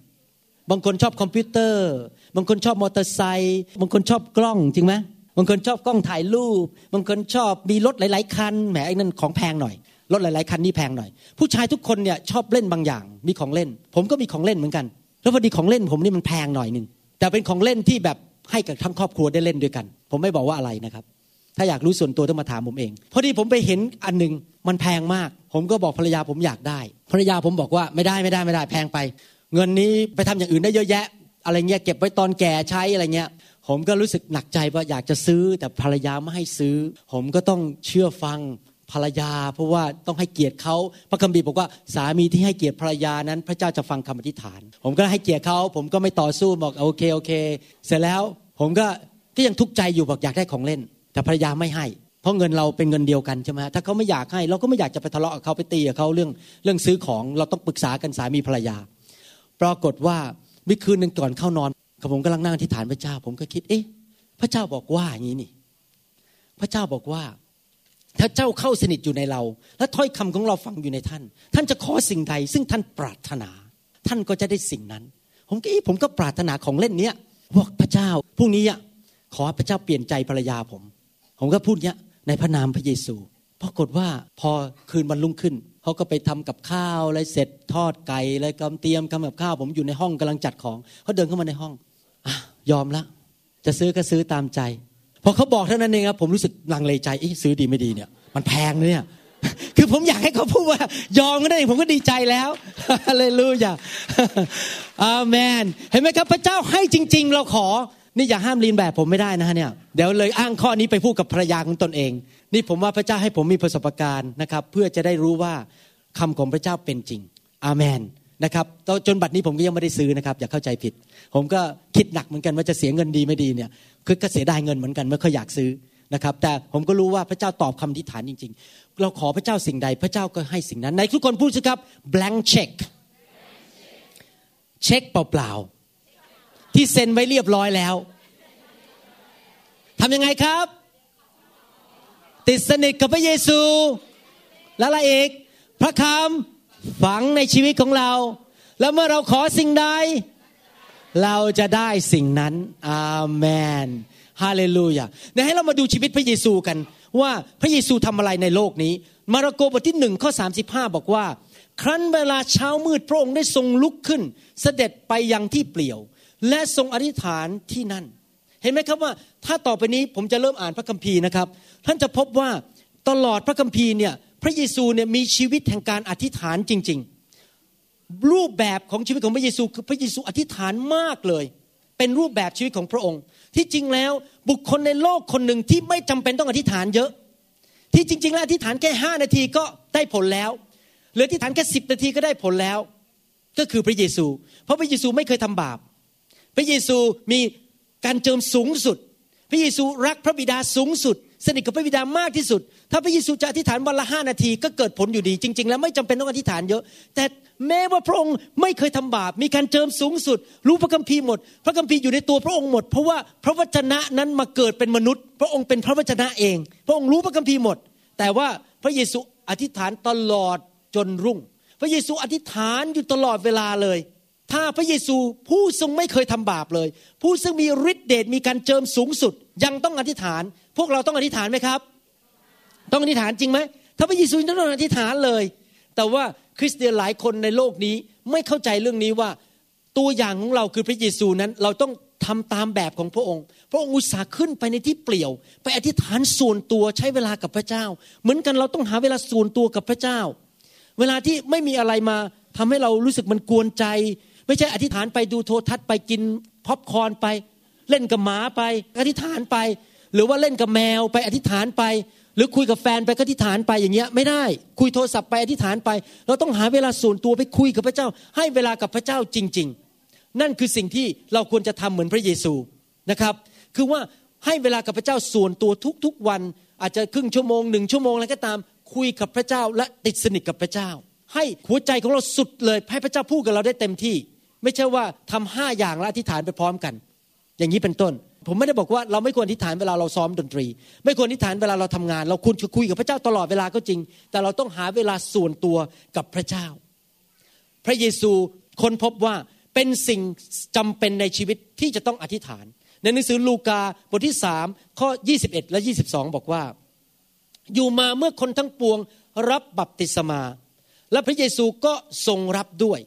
บางคนชอบคอมพิวเตอร์ บางคนชอบมอเตอร์ไซค์บางคนชอบกล้องจริงไหม บางคนชอบกล้องถ่ายรูป บางคนชอบมีรถหลาย ๆ คัน แหมไอ้นั่นของแพงหน่อย รถหลาย ๆ คันนี่แพงหน่อย ผู้ชายทุกคนเนี่ยชอบเล่นบางอย่าง มีของเล่น ผมก็มีของเล่นเหมือนกัน แล้วพอดีของเล่นผมนี่มันแพงหน่อยหนึ่ง แต่เป็นของเล่นที่แบบให้กับทั้งครอบครัวได้เล่นด้วยกัน ผมไม่บอกว่าอะไรนะครับ ถ้าอยากรู้ส่วนตัวต้องมาถามผมเอง พอดีผมไปเห็นอันหนึ่งมันแพงมาก ผมก็บอกภรรยาผมอยากได้ ภรรยาผมบอกว่าไม่ได้ไม่ได้ไม่ได้แพงไป เงินนี้ไปทำอย่างอื่นได้เยอะแยะ อะไรเงี้ยเก็บไว้ตอนแก่ใช้อะไรเงี้ย ผมก็รู้สึกหนักใจว่าอยากจะซื้อแต่ภรรยาไม่ให้ซื้อ ผมก็ต้องเชื่อฟังภรรยา เพราะว่าต้องให้เกียรติเขาพระคัมภีร์บอกว่าสามีที่ให้เกียรติภรรยานั้น พระเจ้าจะฟังคำอธิษฐาน ผมก็ให้เกียรติเขาผมก็ไม่ต่อสู้บอกโอเคโอเค เสร็จแล้วผมก็ก็ยังทุกข์ใจอยู่บอกอยากได้ของเล่น แต่ภรรยาไม่ให้ เพราะเงินเราเป็นเงินเดียวกันใช่ไหมถ้าเขาไม่อยากให้เราก็ไม่อยากจะไปทะเลาะกับเขาไปตีกับเขาเรื่องเรื่องซื้อของเราต้องปรึกษากันสามีภรรยา ปรากฏว่าเมื่อคืนหนึ่งก่อนเข้านอน ผมกำลังนั่งที่ฐานพระเจ้า ผมก็คิด เอ๊ะ พระเจ้าบอกว่าอย่างนี้นี่ พระเจ้าบอกว่า ถ้าเจ้าเข้าสนิทอยู่ในเรา และถ้อยคำของเราฝังอยู่ในท่าน ท่านจะขอสิ่งใด ซึ่งท่านปรารถนา ท่านก็จะได้สิ่งนั้น ผมก็ผมก็ปรารถนาของเล่นเนี้ยบอกพระเจ้าพรุ่งนี้อะขอพระเจ้าเปลี่ยนใจภรรยาผม ผมก็พูดเนี้ยในพระนามพระเยซูปรากฏว่าพอคืนวันรุ่งขึ้นเขาก็ไปทำกับข้าวอะไรเสร็จทอดไก่อะไรกำเตรียมทำกับข้าวผมอยู่ในห้องกำลังจัดของเขาเดินเข้ามาในห้อง ยอมละ จะซื้อก็ซื้อตามใจ พอเขาบอกเท่านั้นเองครับผมรู้สึกลังเลใจซื้อดีไม่ดีเนี่ย มันแพงเนี่ย คือผมอยากให้เขาพูดว่า ยอมก็ได้ ผมก็ดีใจแล้วเลลูยาอาเมน เห็นไหมครับ พระเจ้าให้จริง ๆ เราขอ นี่อย่าห้ามลีนแบบผมไม่ได้นะฮะเนี่ย เดี๋ยวเลยอ้างข้อนี้ไปพูดกับภรรยาของตนเอง นี่ผมว่าพระเจ้าให้ผมมีประสบการณ์นะครับ เพื่อจะได้รู้ว่าคำของพระเจ้าเป็นจริง อาเมน นะครับจนบัดนี้ผมก็ยังไม่ได้ซื้อนะครับอย่าเข้าใจผิด ผมก็คิดหนักเหมือนกันว่าจะเสียเงินดีไม่ดีเนี่ยคือก็เสียดายเงินเหมือนกันไม่ค่อยอยากซื้อนะครับ แต่ผมก็รู้ว่าพระเจ้าตอบคำทิฐานจริง ๆ เราขอพระเจ้าสิ่งใดพระเจ้าก็ให้สิ่งนั้นในทุกคนพูดสิครับ blank check เช็คเปล่าๆที่เซ็นไว้เรียบร้อยแล้วทำยังไงครับ ติดสนิทกับพระเยซู แล้วอะไรอีกพระคำ ฝังในชีวิตของเรา แล้วเมื่อเราขอสิ่งใด เราจะได้สิ่งนั้น อาเมนฮาเลลูยาเดี๋ยวให้เรามาดูชีวิตพระเยซูกัน ว่าพระเยซูทำอะไรในโลกนี้ มาระโกบทที่หนึ่งข้อ35 บอกว่า ครั้นเวลาเช้ามืดพระองค์ได้ทรงลุกขึ้น เสด็จไปยังที่เปลี่ยว และทรงอธิษฐานที่นั่น เห็นไหมครับว่า ถ้าต่อไปนี้ผมจะเริ่มอ่านพระคัมภีร์นะครับ ท่านจะพบว่าตลอดพระคัมภีร์เนี่ย พระเยซูเนี่ยมีชีวิตแห่งการอธิษฐานจริง ๆ รูปแบบของชีวิตของพระเยซูคือพระเยซูอธิษฐานมากเลย เป็นรูปแบบชีวิตของพระองค์ ที่จริงแล้วบุคคลในโลกคนหนึ่งที่ไม่จำเป็นต้องอธิษฐานเยอะ ที่จริง ๆ แล้วอธิษฐานแค่ห้านาทีก็ได้ผลแล้วหรืออธิษฐานแค่สิบนาทีก็ได้ผลแล้ว ก็คือพระเยซู เพราะพระเยซูไม่เคยทำบาป พระเยซูมีการเจิมสูงสุด พระเยซูรักพระบิดาสูงสุด สนิทกับพระบิดามากที่สุด ถ้าพระเยซูจะอธิษฐานวันละห้านาทีก็เกิดผลอยู่ดี จริง ๆ แล้วไม่จำเป็นต้องอธิษฐานเยอะ แต่แม้ว่าพระองค์ไม่เคยทำบาป มีการเจิมสูงสุด รู้พระคัมภีร์หมด พระคัมภีร์อยู่ในตัวพระองค์หมด เพราะว่าพระวจนะนั้นมาเกิดเป็นมนุษย์ พระองค์เป็นพระวจนะเอง พระองค์รู้พระคัมภีร์หมด แต่ว่าพระเยซูอธิษฐานตลอดจนรุ่ง พระเยซูอธิษฐานอยู่ตลอดเวลาเลย ถ้าพระเยซูผู้ทรงไม่เคยทำบาปเลย ผู้ซึ่งมีฤทธิเดชมีการเจิมสูงสุด ยังต้องอธิษฐาน พวกเราต้องอธิษฐานไหมครับ ต้องอธิษฐานจริงไหมถ้าพระเยซูต้องอธิษฐานเลย แต่ว่าคริสเตียนหลายคนในโลกนี้ไม่เข้าใจเรื่องนี้ว่าตัวอย่างของเราคือพระเยซูนั้น เราต้องทำตามแบบของพระองค์ พระองค์อุตส่าห์ขึ้นไปในที่เปลี่ยว ไปอธิษฐานส่วนตัวใช้เวลากับพระเจ้า เหมือนกันเราต้องหาเวลาส่วนตัวกับพระเจ้า เวลาที่ไม่มีอะไรมาทำให้เรารู้สึกมันกวนใจ ไม่ใช่อธิษฐานไปดูโทรทัศน์ไปกินพ็อปคอนไป เล่นกับหมาไป อธิษฐานไป หรือว่าเล่นกับแมวไปอธิษฐานไป หรือคุยกับแฟนไปก็อธิษฐานไปอย่างเงี้ยไม่ได้ คุยโทรศัพท์ไปอธิษฐานไป เราต้องหาเวลาส่วนตัวไปคุยกับพระเจ้า ให้เวลากับพระเจ้าจริง ๆ นั่นคือสิ่งที่เราควรจะทำเหมือนพระเยซูนะครับ คือว่าให้เวลากับพระเจ้าส่วนตัวทุกๆวัน อาจจะครึ่งชั่วโมงหนึ่งชั่วโมงอะไรก็ตาม คุยกับพระเจ้าและติดสนิทกับพระเจ้า ให้หัวใจของเราสุดเลยให้พระเจ้าพูดกับเราได้เต็มที่ ไม่ใช่ว่าทำห้าอย่างแล้วอธิษฐานไปพร้อมกัน อย่างนี้เป็นต้น ผมไม่ได้บอกว่าเราไม่ควรอธิษฐานเวลาเราซ้อมดนตรี ไม่ควรอธิษฐานเวลาเราทำงาน เราควรจะคุยกับพระเจ้าตลอดเวลาก็จริง แต่เราต้องหาเวลาส่วนตัวกับพระเจ้า พระเยซูค้นพบว่าเป็นสิ่งจำเป็นในชีวิตที่จะต้องอธิษฐาน ในหนังสือลูกาบทที่สามข้อ 21 และ 22 บอกว่า อยู่มาเมื่อคนทั้งปวงรับบัพติศมา และพระเยซูก็ทรงรับด้วย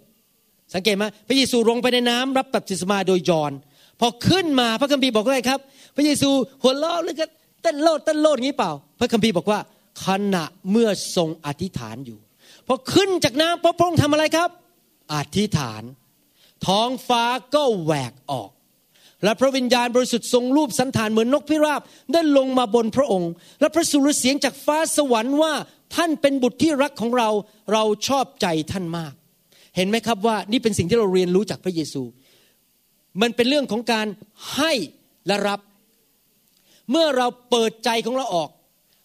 สังเกตไหมพระเยซูลงไปในน้ำรับบัพติศมาโดยยอน พอขึ้นมาพระคัมภีร์บอกว่าไงครับ พระเยซูหัวเราะหรือก็เต้นโลดเต้นโลดอย่างนี้เปล่า พระคัมภีร์บอกว่าขณะเมื่อทรงอธิษฐานอยู่พอขึ้นจากน้ำพระองค์ทำอะไรครับ อธิษฐาน ท้องฟ้าก็แหวกออก และพระวิญญาณบริสุทธิ์ทรงรูปสันฐานเหมือนนกพิราบได้ลงมาบนพระองค์ และพระสุรเสียงจากฟ้าสวรรค์ว่าท่านเป็นบุตรที่รักของเราเราชอบใจท่านมาก เห็นไหมครับว่านี่เป็นสิ่งที่เราเรียนรู้จากพระเยซู มันเป็นเรื่องของการให้และรับ เมื่อเราเปิดใจของเราออก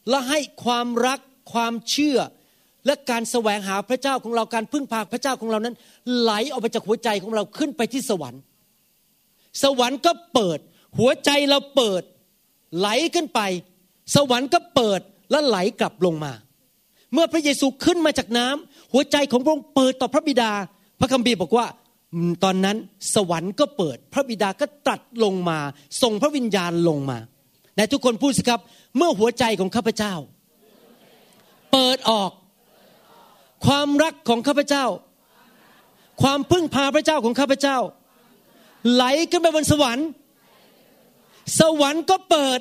และให้ความรักความเชื่อ และการแสวงหาพระเจ้าของเราการพึ่งพาพระเจ้าของเรานั้น ไหลออกไปจากหัวใจของเราขึ้นไปที่สวรรค์ สวรรค์ก็เปิด หัวใจเราเปิด ไหลขึ้นไป สวรรค์ก็เปิดและไหลกลับลงมา เมื่อพระเยซูขึ้นมาจากน้ำหัวใจของพระองค์เปิดต่อพระบิดา พระคัมภีร์บอกว่า ตอนนั้นสวรรค์ก็เปิด พระบิดาก็ตรัสลงมาส่งพระวิญญาณลงมาในทุกคนพูดสิครับ เมื่อหัวใจของข้าพเจ้า เปิดออก ความรักของข้าพเจ้า ความพึ่งพาพระเจ้าของข้าพเจ้า ไหลขึ้นไปบนสวรรค์ สวรรค์ก็เปิด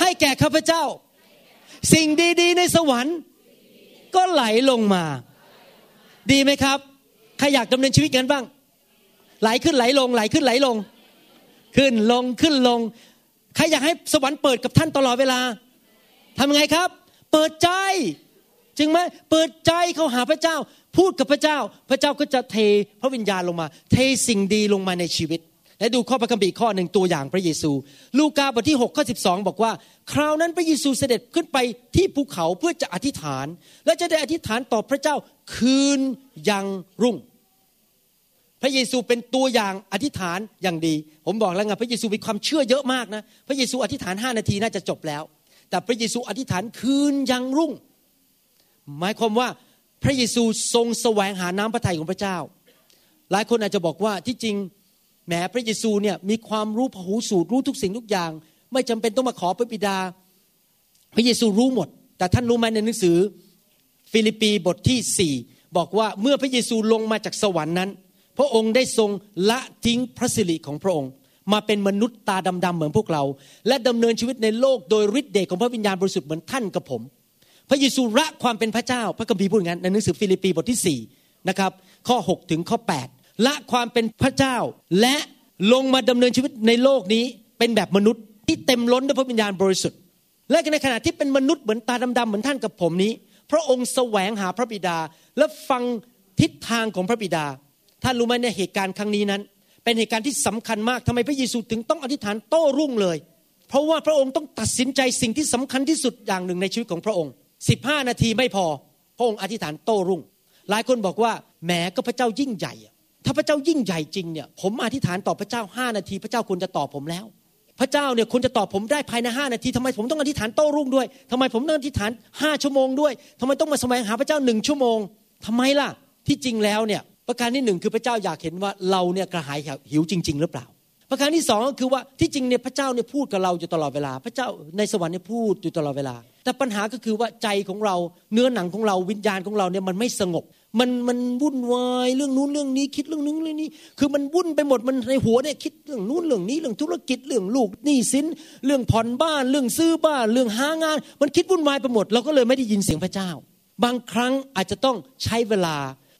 ให้แก่ข้าพเจ้า สิ่งดี ๆ ในสวรรค์ ก็ไหลลงมา ดีไหมครับ ใครอยากดำเนินชีวิตกันบ้าง ไหลขึ้นไหลลง ไหลขึ้นไหลลง ขึ้นลงขึ้นลง ใครอยากให้สวรรค์เปิดกับท่านตลอดเวลา ทำยังไงครับ เปิดใจ จึงไหมเปิดใจเขาหาพระเจ้า พูดกับพระเจ้า พระเจ้าก็จะเทพระวิญญาณลงมา เทสิ่งดีลงมาในชีวิต และดูข้อพระคัมภีร์ข้อหนึ่งตัวอย่างพระเยซู ลูกาบทที่6ข้อ12 บอกว่า คราวนั้นพระเยซูเสด็จขึ้นไปที่ภูเขาเพื่อจะอธิษฐาน และจะได้อธิษฐานต่อพระเจ้าคืนยังรุ่ง พระเยซูเป็นตัวอย่างอธิษฐานอย่างดี ผมบอกแล้วไงพระเยซูมีความเชื่อเยอะมากนะ พระเยซูอธิษฐานห้านาทีน่าจะจบแล้ว แต่พระเยซูอธิษฐานคืนยังรุ่ง หมายความว่าพระเยซูทรงแสวงหาน้ำพระทัยของพระเจ้า หลายคนอาจจะบอกว่าที่จริง แหมพระเยซูเนี่ยมีความรู้พหูสูตรรู้ทุกสิ่งทุกอย่าง ไม่จำเป็นต้องมาขอพระบิดา พระเยซูรู้หมด แต่ท่านรู้ไหมในหนังสือ ฟิลิปปีบทที่สี่บอกว่าเมื่อพระเยซูลงมาจากสวรรค์นั้น พระองค์ได้ทรงละทิ้งพระสิริของพระองค์ มาเป็นมนุษย์ตาดำๆเหมือนพวกเรา และดำเนินชีวิตในโลกโดยฤทธิ์เดชของพระวิญญาณบริสุทธิ์เหมือนท่านกับผม พระเยซูละความเป็นพระเจ้า พระคัมภีร์พูดงั้นในหนังสือฟิลิปปีบทที่4นะครับข้อ 6 ถึงข้อ 8 ละความเป็นพระเจ้า และลงมาดำเนินชีวิตในโลกนี้เป็นแบบมนุษย์ที่เต็มล้นด้วยพระวิญญาณบริสุทธิ์ และในขณะที่เป็นมนุษย์เหมือนตาดำๆเหมือนท่านกับผมนี้ พระองค์แสวงหาพระบิดา และฟังทิศทางของพระบิดา ท่านรู้ไหมในเหตุการณ์ครั้งนี้นั้น เป็นเหตุการณ์ที่สำคัญมากทำไมพระเยซูถึงต้องอธิษฐานโต้รุ่งเลย เพราะว่าพระองค์ต้องตัดสินใจสิ่งที่สำคัญที่สุดอย่างหนึ่งในชีวิตของพระองค์ 15 นาทีไม่พอ พระองค์อธิษฐานโต้รุ่ง หลายคนบอกว่าแหมก็พระเจ้ายิ่งใหญ่ ถ้าพระเจ้ายิ่งใหญ่จริงเนี่ย ผมอธิษฐานต่อพระเจ้าห้านาที พระเจ้าควรจะตอบผมแล้ว พระเจ้าเนี่ยควรจะตอบผมได้ภายในห้านาทีทำไมผมต้องอธิษฐานโต้รุ่งด้วยทำไมผมต้องอธิษฐานห้าชั่วโมงด้วยทำไมต้องมาแสวงหาพระเจ้าหนึ่งชั่วโมงทำไมล่ะที่จริงแล้วเนี่ยประการที่หนึ่งคือพระเจ้าอยากเห็นว่าเราเนี่ยกระหายหิวจริง ๆ หรือเปล่า ประการที่สองก็คือว่าที่จริงเนี่ยพระเจ้าเนี่ยพูดกับเราอยู่ตลอดเวลา พระเจ้าในสวรรค์เนี่ยพูดอยู่ตลอดเวลา แต่ปัญหาก็คือว่าใจของเราเนื้อหนังของเราวิญญาณของเราเนี่ยมันไม่สงบ มันมันวุ่นวายเรื่องนู้นเรื่องนี้คิดเรื่องนึงเรื่องนี้ คือมันวุ่นไปหมดมันในหัวเนี่ยคิดเรื่องนู้นเรื่องนี้เรื่องธุรกิจเรื่องลูกหนี้สินเรื่องผ่อนบ้านเรื่องซื้อบ้านเรื่องหางาน มันคิดวุ่นวายไปหมด เราก็เลยไม่ได้ยินเสียงพระเจ้า บางครั้งอาจจะต้องใช้เวลา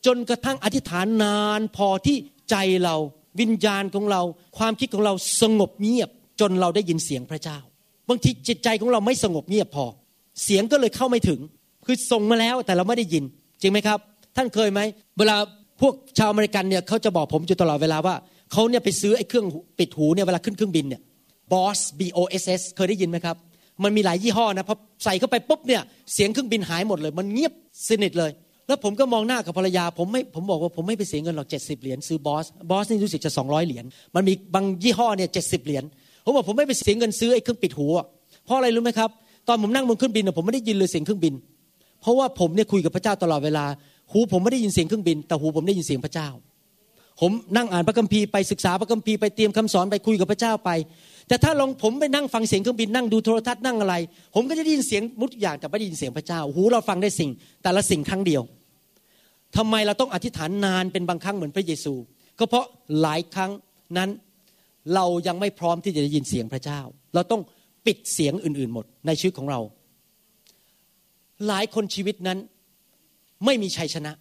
จนกระทั่งอธิษฐานนานพอที่ใจเราวิญญาณของเรา ความคิดของเราสงบเงียบ จนเราได้ยินเสียงพระเจ้า บางทีจิตใจของเราไม่สงบเงียบพอ เสียงก็เลยเข้าไม่ถึง คือส่งมาแล้วแต่เราไม่ได้ยิน จริงไหมครับ ท่านเคยไหมเวลาพวกชาวอเมริกันเนี่ยเขาจะบอกผมอยู่ตลอดเวลาว่าเขาเนี่ยไปซื้อไอ้เครื่องปิดหูเนี่ยเวลาขึ้นเครื่องบินเนี่ย Boss B O S S เคยได้ยินไหมครับ มันมีหลายยี่ห้อนะพอใส่เข้าไปปุ๊บเนี่ยเสียงเครื่องบินหายหมดเลย มันเงียบสนิทเลย แล้วผมก็มองหน้ากับภรรยา ผมไม่ผมบอกว่าผมไม่ไปเสียเงินหรอกเจ็ดสิบเหรียญซื้อบอสบอสนี่รู้สึกจะสองร้อยเหรียญมันมีบางยี่ห้อเนี่ยเจ็ดสิบเหรียญผมบอกผมไม่ไปเสียเงินซื้อไอ้เครื่องปิดหูเพราะอะไรรู้ไหมครับตอนผมนั่งบนเครื่องบินผมไม่ได้ยินเลยเสียงเครื่องบิน เพราะว่าผมเนี่ยคุยกับพระเจ้าตลอดเวลา หูผมไม่ได้ยินเสียงเครื่องบิน แต่หูผมได้ยินเสียงพระเจ้า ผมนั่งอ่านพระคัมภีร์ไปศึกษาพระคัมภีร์ไปเตรียมคำสอนไปคุยกับพระเจ้าไป แต่ถ้าลองผมไปนั่งฟังเสียงเครื่องบินนั่งดูโทรทัศน์นั่งอะไร ผมก็จะได้ยินเสียงมุดอย่างแต่ไม่ได้ยินเสียงพระเจ้า หูเราฟังได้สิ่ง แต่ละสิ่งครั้งเดียวทำไมเราต้องอธิษฐานนานเป็นบางครั้งเหมือนพระเยซู ก็เพราะหลายครั้งนั้นเรายังไม่พร้อมที่จะได้ยินเสียงพระเจ้า เราต้องปิดเสียงอื่น ๆ หมดในชีวิตของเรา หลายคนชีวิตนั้น ไม่มีชัยชนะ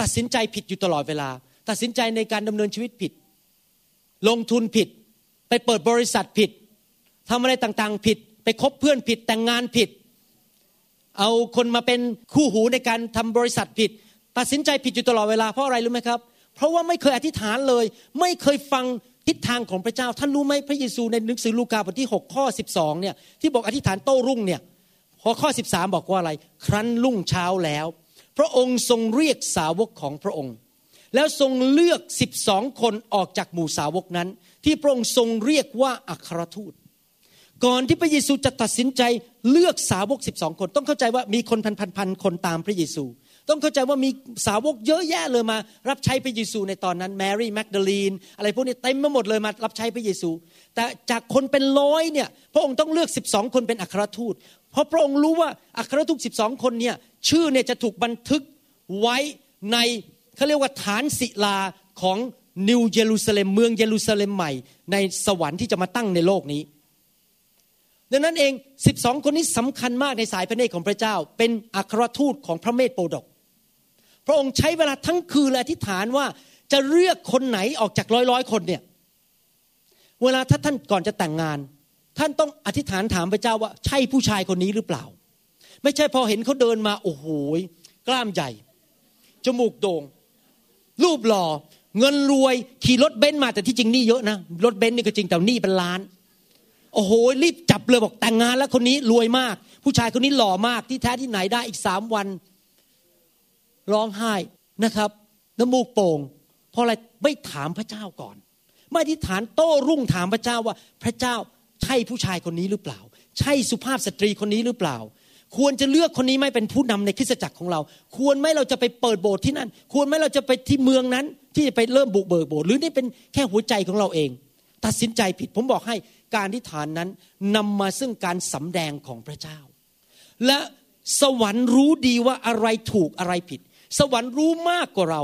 ตัดสินใจผิดอยู่ตลอดเวลา ตัดสินใจในการดำเนินชีวิตผิด ลงทุนผิด ไปเปิดบริษัทผิดทำอะไรต่างๆผิด ไปคบเพื่อนผิดแต่งงานผิด เอาคนมาเป็นคู่หูในการทำบริษัทผิด ตัดสินใจผิดอยู่ตลอดเวลาเพราะอะไรรู้ไหมครับ เพราะว่าไม่เคยอธิษฐานเลย ไม่เคยฟังทิศทางของพระเจ้า ท่านรู้ไหมพระเยซูในหนังสือลูกาบทที่ 6 ข้อ 12เนี่ยที่บอกอธิษฐานโต้รุ่งเนี่ยพอข้อ 13 บอกว่าอะไร ครั้นรุ่งเช้าแล้ว พระองค์ทรงเรียกสาวกของพระองค์ แล้วทรงเลือกสิบสองคนออกจากหมู่สาวกนั้น ที่พระองค์ทรงเรียกว่าอัครทูต ก่อนที่พระเยซูจะตัดสินใจเลือกสาวกสิบองคน ต้องเข้าใจว่ามีคนพันพันพันคนตามพระเยซู ต้องเข้าใจว่ามีสาวกเยอะแยะเลยมา รับใช้พระเยซูในตอนนั้นแมรี่แมกดาลีนอะไรพวกนี้เต็มไปหมดเลยมารับใช้พระเยซู แต่จากคนเป็นร้อยเนี่ยพระองค์ต้องเลือกสิบองคนเป็นอัครทูต เพราะพระองค์รู้ว่าอัครทูตสิบองคนเนี่ยชื่อเนี่ยจะถูกบันทึกไว้ในเขาเรียกว่าฐานศิลาของนิวเยรูซาเล็มเมืองเยรูซาเล็มใหม่ ในสวรรค์ที่จะมาตั้งในโลกนี้ ดังนั้นเองสิบสองคนนี้สำคัญมากในสายพระเนตรของพระเจ้า เป็นอัครทูตของพระเมธโปดก พระองค์ใช้เวลาทั้งคืนและอธิษฐานว่าจะเลือกคนไหนออกจากร้อยร้อยคนเนี่ย เวลาถ้าท่านก่อนจะแต่งงาน ท่านต้องอธิษฐานถามพระเจ้าว่าใช่ผู้ชายคนนี้หรือเปล่า ไม่ใช่พอเห็นเขาเดินมาโอ้โหกล้ามใหญ่ จมูกโด่งรูปหล่อเงินรวยขี่รถเบนซ์มาแต่ที่จริงนี่เยอะนะรถเบนซ์นี่ก็จริงแต่นี่เป็นล้าน โอ้โหรีบจับเลยบอกแต่งงานแล้วคนนี้รวยมาก ผู้ชายคนนี้หล่อมากที่แท้ที่ไหนได้อีกสามวัน ร้องไห้นะครับน้ำมูกโป่งเพราะอะไรไม่ถามพระเจ้าก่อน ไม่ที่ฐานโต้รุ่งถามพระเจ้าว่าพระเจ้า ใช่ผู้ชายคนนี้หรือเปล่า ใช่สุภาพสตรีคนนี้หรือเปล่า ควรจะเลือกคนนี้ไม่เป็นผู้นำในคริสตจักรของเรา ควรไหมเราจะไปเปิดโบสถ์ที่นั่น ควรไหมเราจะไปที่เมืองนั้น ที่จะไปเริ่มบุกเบิกโบสถ์หรือนี่เป็นแค่หัวใจของเราเอง ตัดสินใจผิดผมบอกให้การที่ฐานนั้นนำมาซึ่งการสำแดงของพระเจ้า และสวรรค์รู้ดีว่าอะไรถูกอะไรผิด สวรรค์รู้มากกว่าเรา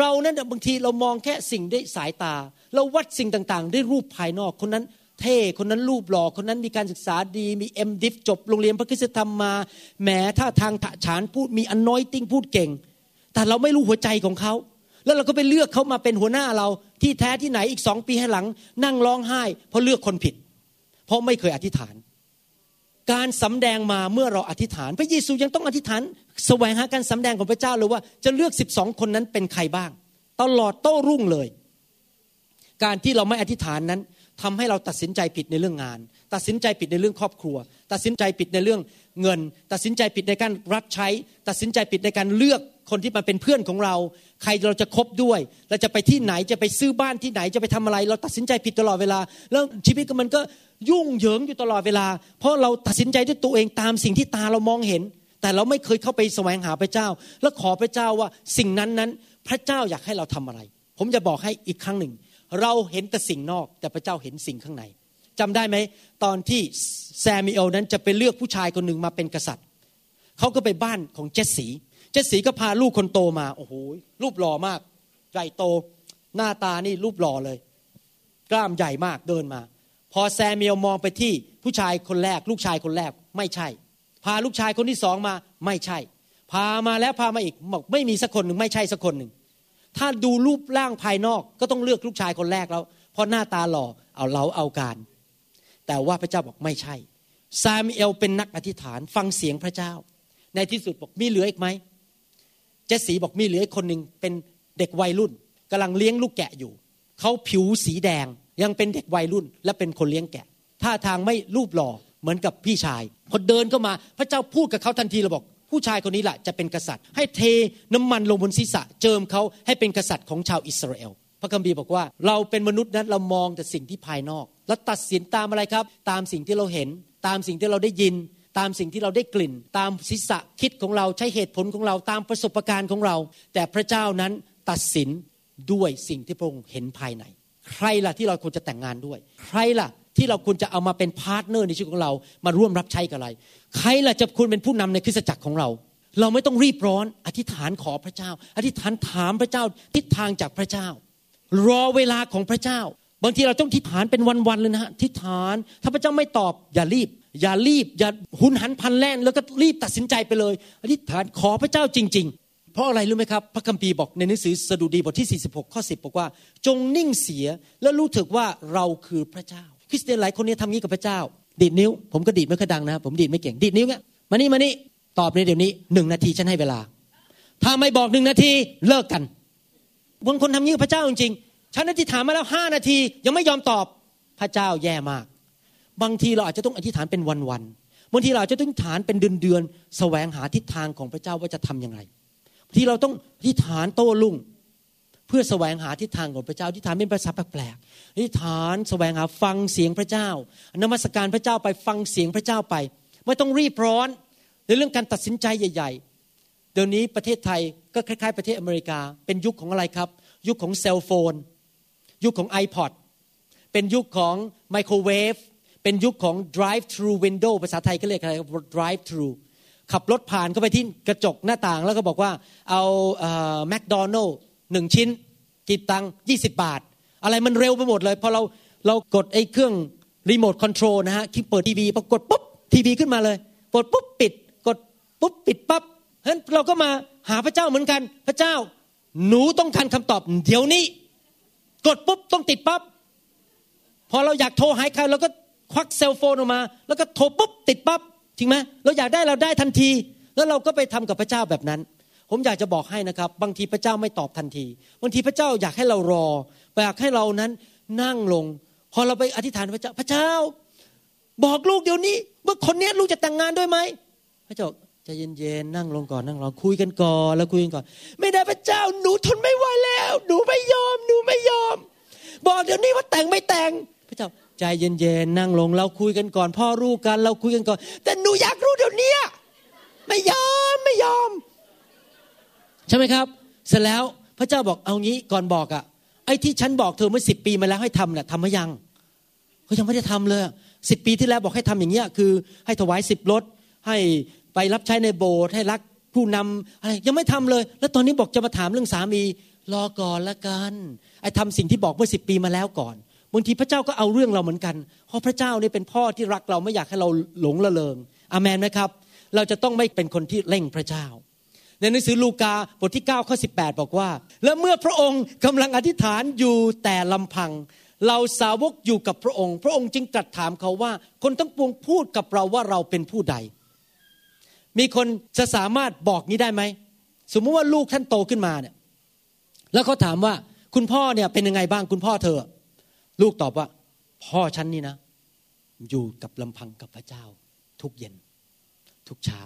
เรานั้นบางทีเรามองแค่สิ่งด้วยสายตา เราวัดสิ่งต่างๆ ด้วยรูปภายนอกคนนั้น เท่คนนั้นรูปหล่อคนนั้นมีการศึกษาดี มีเอ็มดิฟจบโรงเรียนพระคุณธรรมมาแหมถ้าทางฉานพูดมีอันน้อยติ้งพูดเก่ง แต่เราไม่รู้หัวใจของเขา แล้วเราก็ไปเลือกเขามาเป็นหัวหน้าเรา ที่แท้ที่ไหนอีกสองปีให้หลัง นั่งร้องไห้ เพราะเลือกคนผิด เพราะไม่เคยอธิษฐาน การสำแดงมาเมื่อเราอธิษฐาน พระเยซูยังต้องอธิษฐาน แสวงหาการสำแดงของพระเจ้าเลยว่าจะเลือกสิบสองคนนั้นเป็นใครบ้าง ตลอดโต้รุ่งเลย การที่เราไม่อธิษฐานนั้น ทำให้เราตัดสินใจผิดในเรื่องงาน ตัดสินใจผิดในเรื่องครอบครัว ตัดสินใจผิดในเรื่องเงิน ตัดสินใจผิดในการรับใช้ ตัดสินใจผิดในการเลือกคนที่มาเป็นเพื่อนของเรา ใครเราจะคบด้วย เราจะไปที่ไหนจะไปซื้อบ้านที่ไหนจะไปทำอะไร เราตัดสินใจผิดตลอดเวลา แล้วชีวิตมันก็ยุ่งเหยิงอยู่ตลอดเวลา เพราะเราตัดสินใจด้วยตัวเองตามสิ่งที่ตาเรามองเห็น แต่เราไม่เคยเข้าไปแสวงหาพระเจ้า แล้วขอพระเจ้าว่าสิ่งนั้นนั้นพระเจ้าอยากให้เราทำอะไร ผมจะบอกให้อีกครั้งหนึ่ง เราเห็นแต่สิ่งนอกแต่พระเจ้าเห็นสิ่งข้างในจำได้ไหมตอนที่แซมมวลเอลนั้นจะไปเลือกผู้ชายคนหนึ่งมาเป็นกษัตริย์เขาก็ไปบ้านของเจสสีเจสสีก็พาลูกคนโตมาโอ้โหรูปหล่อมากใหญ่โต หน้าตานี่รูปหล่อเลย กล้ามใหญ่มากเดินมา พอแซมมวลเอลมองไปที่ผู้ชายคนแรก ลูกชายคนแรกไม่ใช่ พาลูกชายคนที่สองมาไม่ใช่ พามาแล้วพามาอีกบอกไม่มีสักคนหนึ่งไม่ใช่สักคนหนึ่ง ถ้าดูรูปร่างภายนอกก็ต้องเลือกลูกชายคนแรกแล้ว เพราะหน้าตาหล่อเอาเราเอาการ แต่ว่าพระเจ้าบอกไม่ใช่ ซามิเอลเป็นนักอธิษฐานฟังเสียงพระเจ้า ในที่สุดบอกมีเหลืออีกไหม เจสสีบอกมีเหลือคนหนึ่งเป็นเด็กวัยรุ่นกำลังเลี้ยงลูกแกะอยู่ เขาผิวสีแดงยังเป็นเด็กวัยรุ่น และเป็นคนเลี้ยงแกะท่าทางไม่รูปหล่อเหมือนกับพี่ชายพอเดินเข้ามา พระเจ้าพูดกับเขาทันทีเราบอก ผู้ชายคนนี้แหละจะเป็นกษัตริย์ ให้เทน้ำมันลงบนศีรษะเจิมเขาให้เป็นกษัตริย์ของชาวอิสราเอลพระคัมภีร์บอกว่าเราเป็นมนุษย์นั้นเรามองแต่สิ่งที่ภายนอก แล้วตัดสินตามอะไรครับ ตามสิ่งที่เราเห็น ตามสิ่งที่เราได้ยิน ตามสิ่งที่เราได้กลิ่น ตามศีรษะคิดของเราใช้เหตุผลของเราตามประสบการณ์ของเรา แต่พระเจ้านั้นตัดสินด้วยสิ่งที่พระองค์เห็นภายใน ใครล่ะที่เราควรจะแต่งงานด้วย ใครล่ะ ที่เราควรจะเอามาเป็น partner ในชีวิตของเรา มาร่วมรับใช้กับอะไร ใครล่ะจะควรเป็นผู้นำในคริสตจักรของเรา เราไม่ต้องรีบร้อน อธิษฐานขอพระเจ้า อธิษฐานถามพระเจ้า ทิศทางจากพระเจ้า รอเวลาของพระเจ้า บางทีเราต้องอธิษฐานเป็นวันๆเลยนะฮะอธิษฐาน ถ้าพระเจ้าไม่ตอบอย่ารีบ อย่ารีบ อย่าหุนหันพันแล่น แล้วก็รีบตัดสินใจไปเลย อธิษฐานขอพระเจ้าจริง ๆเพราะอะไรรู้ไหมครับพระคัมภีร์บอกในหนังสือสดุดีบทที่ 46 ข้อ 10 บอกว่า จงนิ่งเสียและรู้ถึกว่าเราคือพระเจ้า คริสเตียนหลายคนเนี้ทำงี้กับพระเจ้า ดีดนิ้ว ผมก็ดีดไม่ค่อยดังนะผมดีดไม่เก่งดีดนิ้วเงี้ยมานี่มานี่ตอบในเดี๋ยวนี้หนึ่งนาทีฉันให้เวลา ถ้าไม่บอกหนึ่งนาทีเลิกกันบางคนทำงี้กับพระเจ้าจริงๆฉันอธิษฐานมาแล้วห้านาที ยังไม่ยอมตอบพระเจ้าแย่มาก บางทีเราอาจจะต้องอธิษฐานเป็นวันๆบางทีเราอาจจะต้องฐานเป็นเดือนๆแสวงหาทิศทางของพระเจ้าว่าจะทํำยังไงบางทีเราต้องอธิษฐานโต้รุ่ง พื่อแสวงหาทิศทางของพระเจ้าที่ฐานเป็นภาษาแปลกๆที่ฐานแสวงหาฟังเสียงพระเจ้านมัสการพระเจ้าไปฟังเสียงพระเจ้าไป ไม่ต้องรีบร้อนในเรื่องการตัดสินใจใหญ่ ๆ เดี๋ยวนี้ประเทศไทยก็คล้ายๆ ประเทศอเมริกา เป็นยุคของอะไรครับ ยุคของเซลโฟน ยุคของ iPod เป็นยุคของไมโครเวฟเป็นยุคของ drive through window ภาษาไทยก็เรียกอะไร drive through ขับรถผ่านเข้าไปที่กระจกหน้าต่างแล้วก็บอกว่าเอาแมคโดนัลด์ หนึ่งชิ้นกี่ตังยี่สิบบาท อะไรมันเร็วไปหมดเลยพอเราเรากดไอ้เครื่อง remote control นะฮะคลิกเปิดทีวีพอกดปุ๊บทีวีขึ้นมาเลยกดปุ๊บปิด กดปุ๊บปิดปั๊บฉะนั้นเราก็มาหาพระเจ้าเหมือนกัน พระเจ้า หนูต้องการคำตอบ เดี๋ยวนี้ กดปุ๊บต้องติดปั๊บพอเราอยากโทรหาใครเราก็ควักเซลโฟนออกมา แล้วก็โทรปุ๊บติดปั๊บจริงไหมเราอยากได้เราได้ทันที แล้วเราก็ไปทำกับพระเจ้าแบบนั้น ผมอยากจะบอกให้นะครับ บางทีพระเจ้าไม่ตอบทันที บางทีพระเจ้าอยากให้เรารออยากให้เรานั้นนั่งลง พอเราไปอธิษฐานพระเจ้า พระเจ้า บอกลูกเดี๋ยวนี้ว่าคนนี้ลูกจะแต่งงานด้วยไหมพระเจ้าใจเย็นๆนั่งลงก่อนนั่งรอคุยกันก่อนแล้วคุยกันก่อน ไม่ได้พระเจ้าหนูทนไม่ไหวแล้ว หนูไม่ยอม หนูไม่ยอม บอกเดี๋ยวนี้ว่าแต่งไม่แต่ง พระเจ้าใจเย็นๆนั่งลงเราคุยกันก่อน พ่อรู้กันเราคุยกันก่อน แต่หนูอยากรู้เดี๋ยวนี้ไม่ยอมไม่ยอม ใช่ไหมครับ เสร็จแล้วพระเจ้าบอกเอางี้ก่อนบอกอะ่ะ ไอ้ที่ฉันบอกเธอเมื่อสิบปีมาแล้วให้ทำเนี่ยทำมายังเขายังไม่ได้ทำเลยสิบปีที่แล้วบอกให้ทำอย่างเงี้ยคือ ให้ถวายสิบรถให้ไปรับใช้ในโบสถ์ให้รักผู้นำอะไรยังไม่ทำเลย แล้วตอนนี้บอกจะมาถามเรื่องสามีรอก่อนละกันไอ้ทำสิ่งที่บอกเมื่อสิบปีมาแล้วก่อนบางทีพระเจ้าก็เอาเรื่องเราเหมือนกัน เพราะพระเจ้านี่เป็นพ่อที่รักเราไม่อยากให้เราหลงละเลงอามนไหมครับ เราจะต้องไม่เป็นคนที่เร่งพระเจ้า ในหนังสือลูกาบทที่9ข้อ18 บอกว่า และเมื่อพระองค์กำลังอธิษฐานอยู่แต่ลำพัง เราสาวกอยู่กับพระองค์ พระองค์จึงตรัสถามเขาว่า คนทั้งปวงพูดกับเราว่าเราเป็นผู้ใด มีคนจะสามารถบอกนี้ได้ไหมสมมติว่าลูกท่านโตขึ้นมาเนี่ยแล้วเขาถามว่าคุณพ่อเนี่ยเป็นยังไงบ้างคุณพ่อเธอ ลูกตอบว่า พ่อฉันนี่นะ อยู่กับลำพังกับพระเจ้า ทุกเย็น ทุกเช้า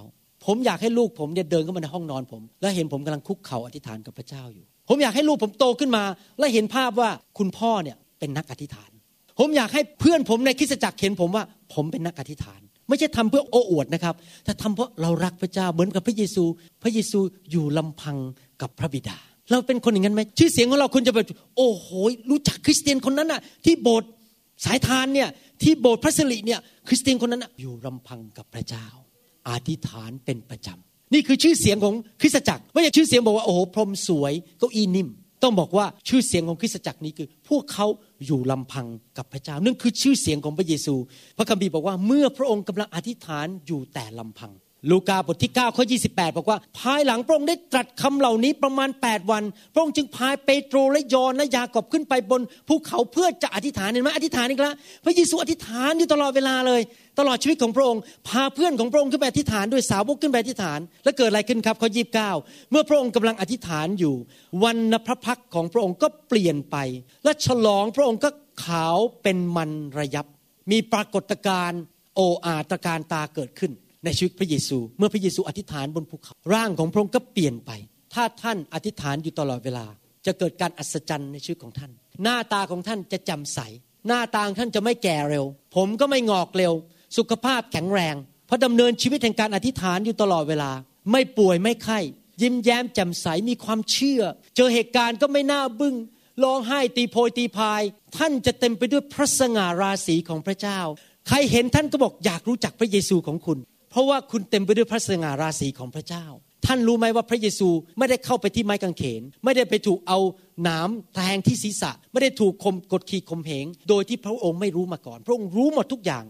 ผมอยากให้ลูกผมเนี่ยเดินเข้ามาในห้องนอนผม แล้วเห็นผมกำลังคุกเข่าอธิษฐานกับพระเจ้าอยู่ ผมอยากให้ลูกผมโตขึ้นมา และเห็นภาพว่าคุณพ่อเนี่ยเป็นนักอธิษฐาน ผมอยากให้เพื่อนผมในคริสตจักรเห็นผมว่า ผมเป็นนักอธิษฐาน ไม่ใช่ทำเพื่อโอ้อวดนะครับแต่ทำเพราะเรารักพระเจ้าเหมือนกับพระเยซู พระเยซูอยู่ลำพังกับพระบิดา เราเป็นคนอย่างนั้นไหมชื่อเสียงของเราคุณจะแบบโอ้โหรู้จักคริสเตียนคนนั้นน่ะ ที่โบสถ์สายทานเนี่ยที่โบสถ์พระสิริเนี่ยคริสเตียนคนนั้นอยู่ลำพังกับพระเจ้า อธิษฐานเป็นประจำนี่คือชื่อเสียงของคริสตจักรไม่ใช่ชื่อเสียงบอกว่าโอ้โหพรมสวยเก้าอี้นิ่ม ต้องบอกว่าชื่อเสียงของคริสตจักรนี้คือ พวกเขาอยู่ลำพังกับพระเจ้านั่นคือชื่อเสียงของพระเยซู พระคัมภีร์บอกว่าเมื่อพระองค์กำลังอธิษฐานอยู่แต่ลำพัง ลูกาบทที่9ข้อ28 บอกว่า ภายหลังพระองค์ได้ตรัสคำเหล่านี้ประมาณ 8 วัน พระองค์จึงพายเปโตรและยอนและยากอบขึ้นไปบนภูเขาเพื่อจะอธิษฐานเห็นไหมอธิษฐานอีกแล้วพระเยซูอธิษฐานอยู่ตลอดเวลาเลย ตลอดชีวิตของพระองค์ พาเพื่อนของพระองค์ขึ้นไปอธิษฐานด้วยสาวกขึ้นไปอธิษฐาน แล้วเกิดอะไรขึ้นครับข้อยีบเก้าเมื่อพระองค์กำลังอธิษฐานอยู่ วันนพระพักของพระองค์ก็เปลี่ยนไป และฉลองพระองค์ก็ขาวเป็นมันระยับ มีปรากฏการณ์โออาตการตาเกิดขึ้น ในชีวิตพระเยซู เมื่อพระเยซูอธิษฐานบนภูเขา ร่างของพระองค์ก็เปลี่ยนไป ถ้าท่านอธิษฐานอยู่ตลอดเวลา จะเกิดการอัศจรรย์ในชีวิตของท่าน หน้าตาของท่านจะจำใส หน้าตาท่านจะไม่แก่เร็ว ผมก็ไม่งอกเร็ว สุขภาพแข็งแรง เพราะดำเนินชีวิตแห่งการอธิษฐานอยู่ตลอดเวลา ไม่ป่วยไม่ไข้ยิ้มแย้มแจ่มใสมีความเชื่อ เจอเหตุการณ์ก็ไม่น่าบึง้งร้องไห้ตีโพยตีพาย ท่านจะเต็มไปด้วยพระสง่าราศีของพระเจ้า ใครเห็นท่านก็บอกอยากรู้จักพระเยซูของคุณ ราะว่าคุณเต็มไปด้วยพระสง่าราศีของพระเจ้า ท่านรู้ไหมว่าพระเยซูไม่ได้เข้าไปที่ไม้กางเขน ไม่ได้ไปถูกเอาหนามแทงที่ศีรษะ ไม่ได้ถูกคมกดขี่ข่มเหง โดยที่พระองค์ไม่รู้มาก่อน พระองค์รู้หมดทุกอย่าง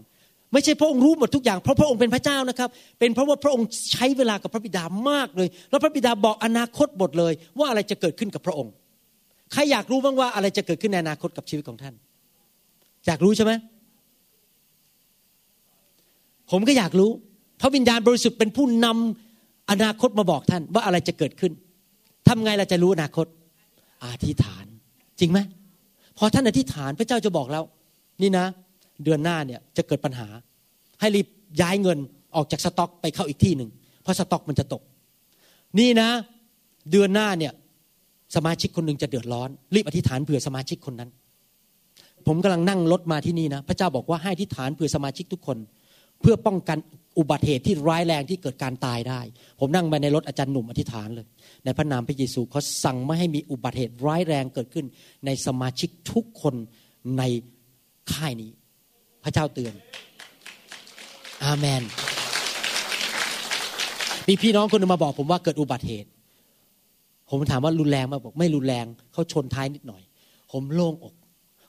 ไม่ใช่พระองค์รู้หมดทุกอย่าง เพราะพระองค์เป็นพระเจ้านะครับ เป็นเพราะว่าพระองค์ใช้เวลากับพระบิดามากเลย แล้วพระบิดาบอกอนาคตบทเลย ว่าอะไรจะเกิดขึ้นกับพระองค์ ใครอยากรู้บ้างว่าอะไรจะเกิดขึ้นในอนาคตกับชีวิตของท่าน อยากรู้ใช่ไหมผมก็อยากรู้ พระวิญญาณบริสุทธิ์เป็นผู้นำอนาคตมาบอกท่านว่าอะไรจะเกิดขึ้นทำไงเราจะรู้อนาคต อธิษฐาน จริงไหมพอท่านอธิษฐานพระเจ้าจะบอกแล้ว นี่นะ เดือนหน้าเนี่ยจะเกิดปัญหา ให้รีบย้ายเงินออกจากสต็อกไปเข้าอีกที่หนึ่งเพราะสต็อกมันจะตก นี่นะ เดือนหน้าเนี่ยสมาชิกคนหนึ่งจะเดือดร้อน รีบอธิษฐานเผื่อสมาชิกคนนั้น ผมกำลังนั่งรถมาที่นี่นะ พระเจ้าบอกว่าให้อธิษฐานเผื่อสมาชิกทุกคน เพื่อป้องกัน อุบัติเหตุที่ร้ายแรงที่เกิดการตายได้ ผมนั่งไปในรถอาจารย์หนุ่มอธิษฐานเลย ในพระนามพระเยซูเขาสั่งไม่ให้มีอุบัติเหตุร้ายแรงเกิดขึ้น ในสมาชิกทุกคนในค่ายนี้ พระเจ้าเตือน อาเมน มีพี่น้องคนนึงมาบอกผมว่าเกิดอุบัติเหตุ ผมถามว่ารุนแรงมาบอก ไม่รุนแรงเขาชนท้ายนิดหน่อย ผมโล่งอก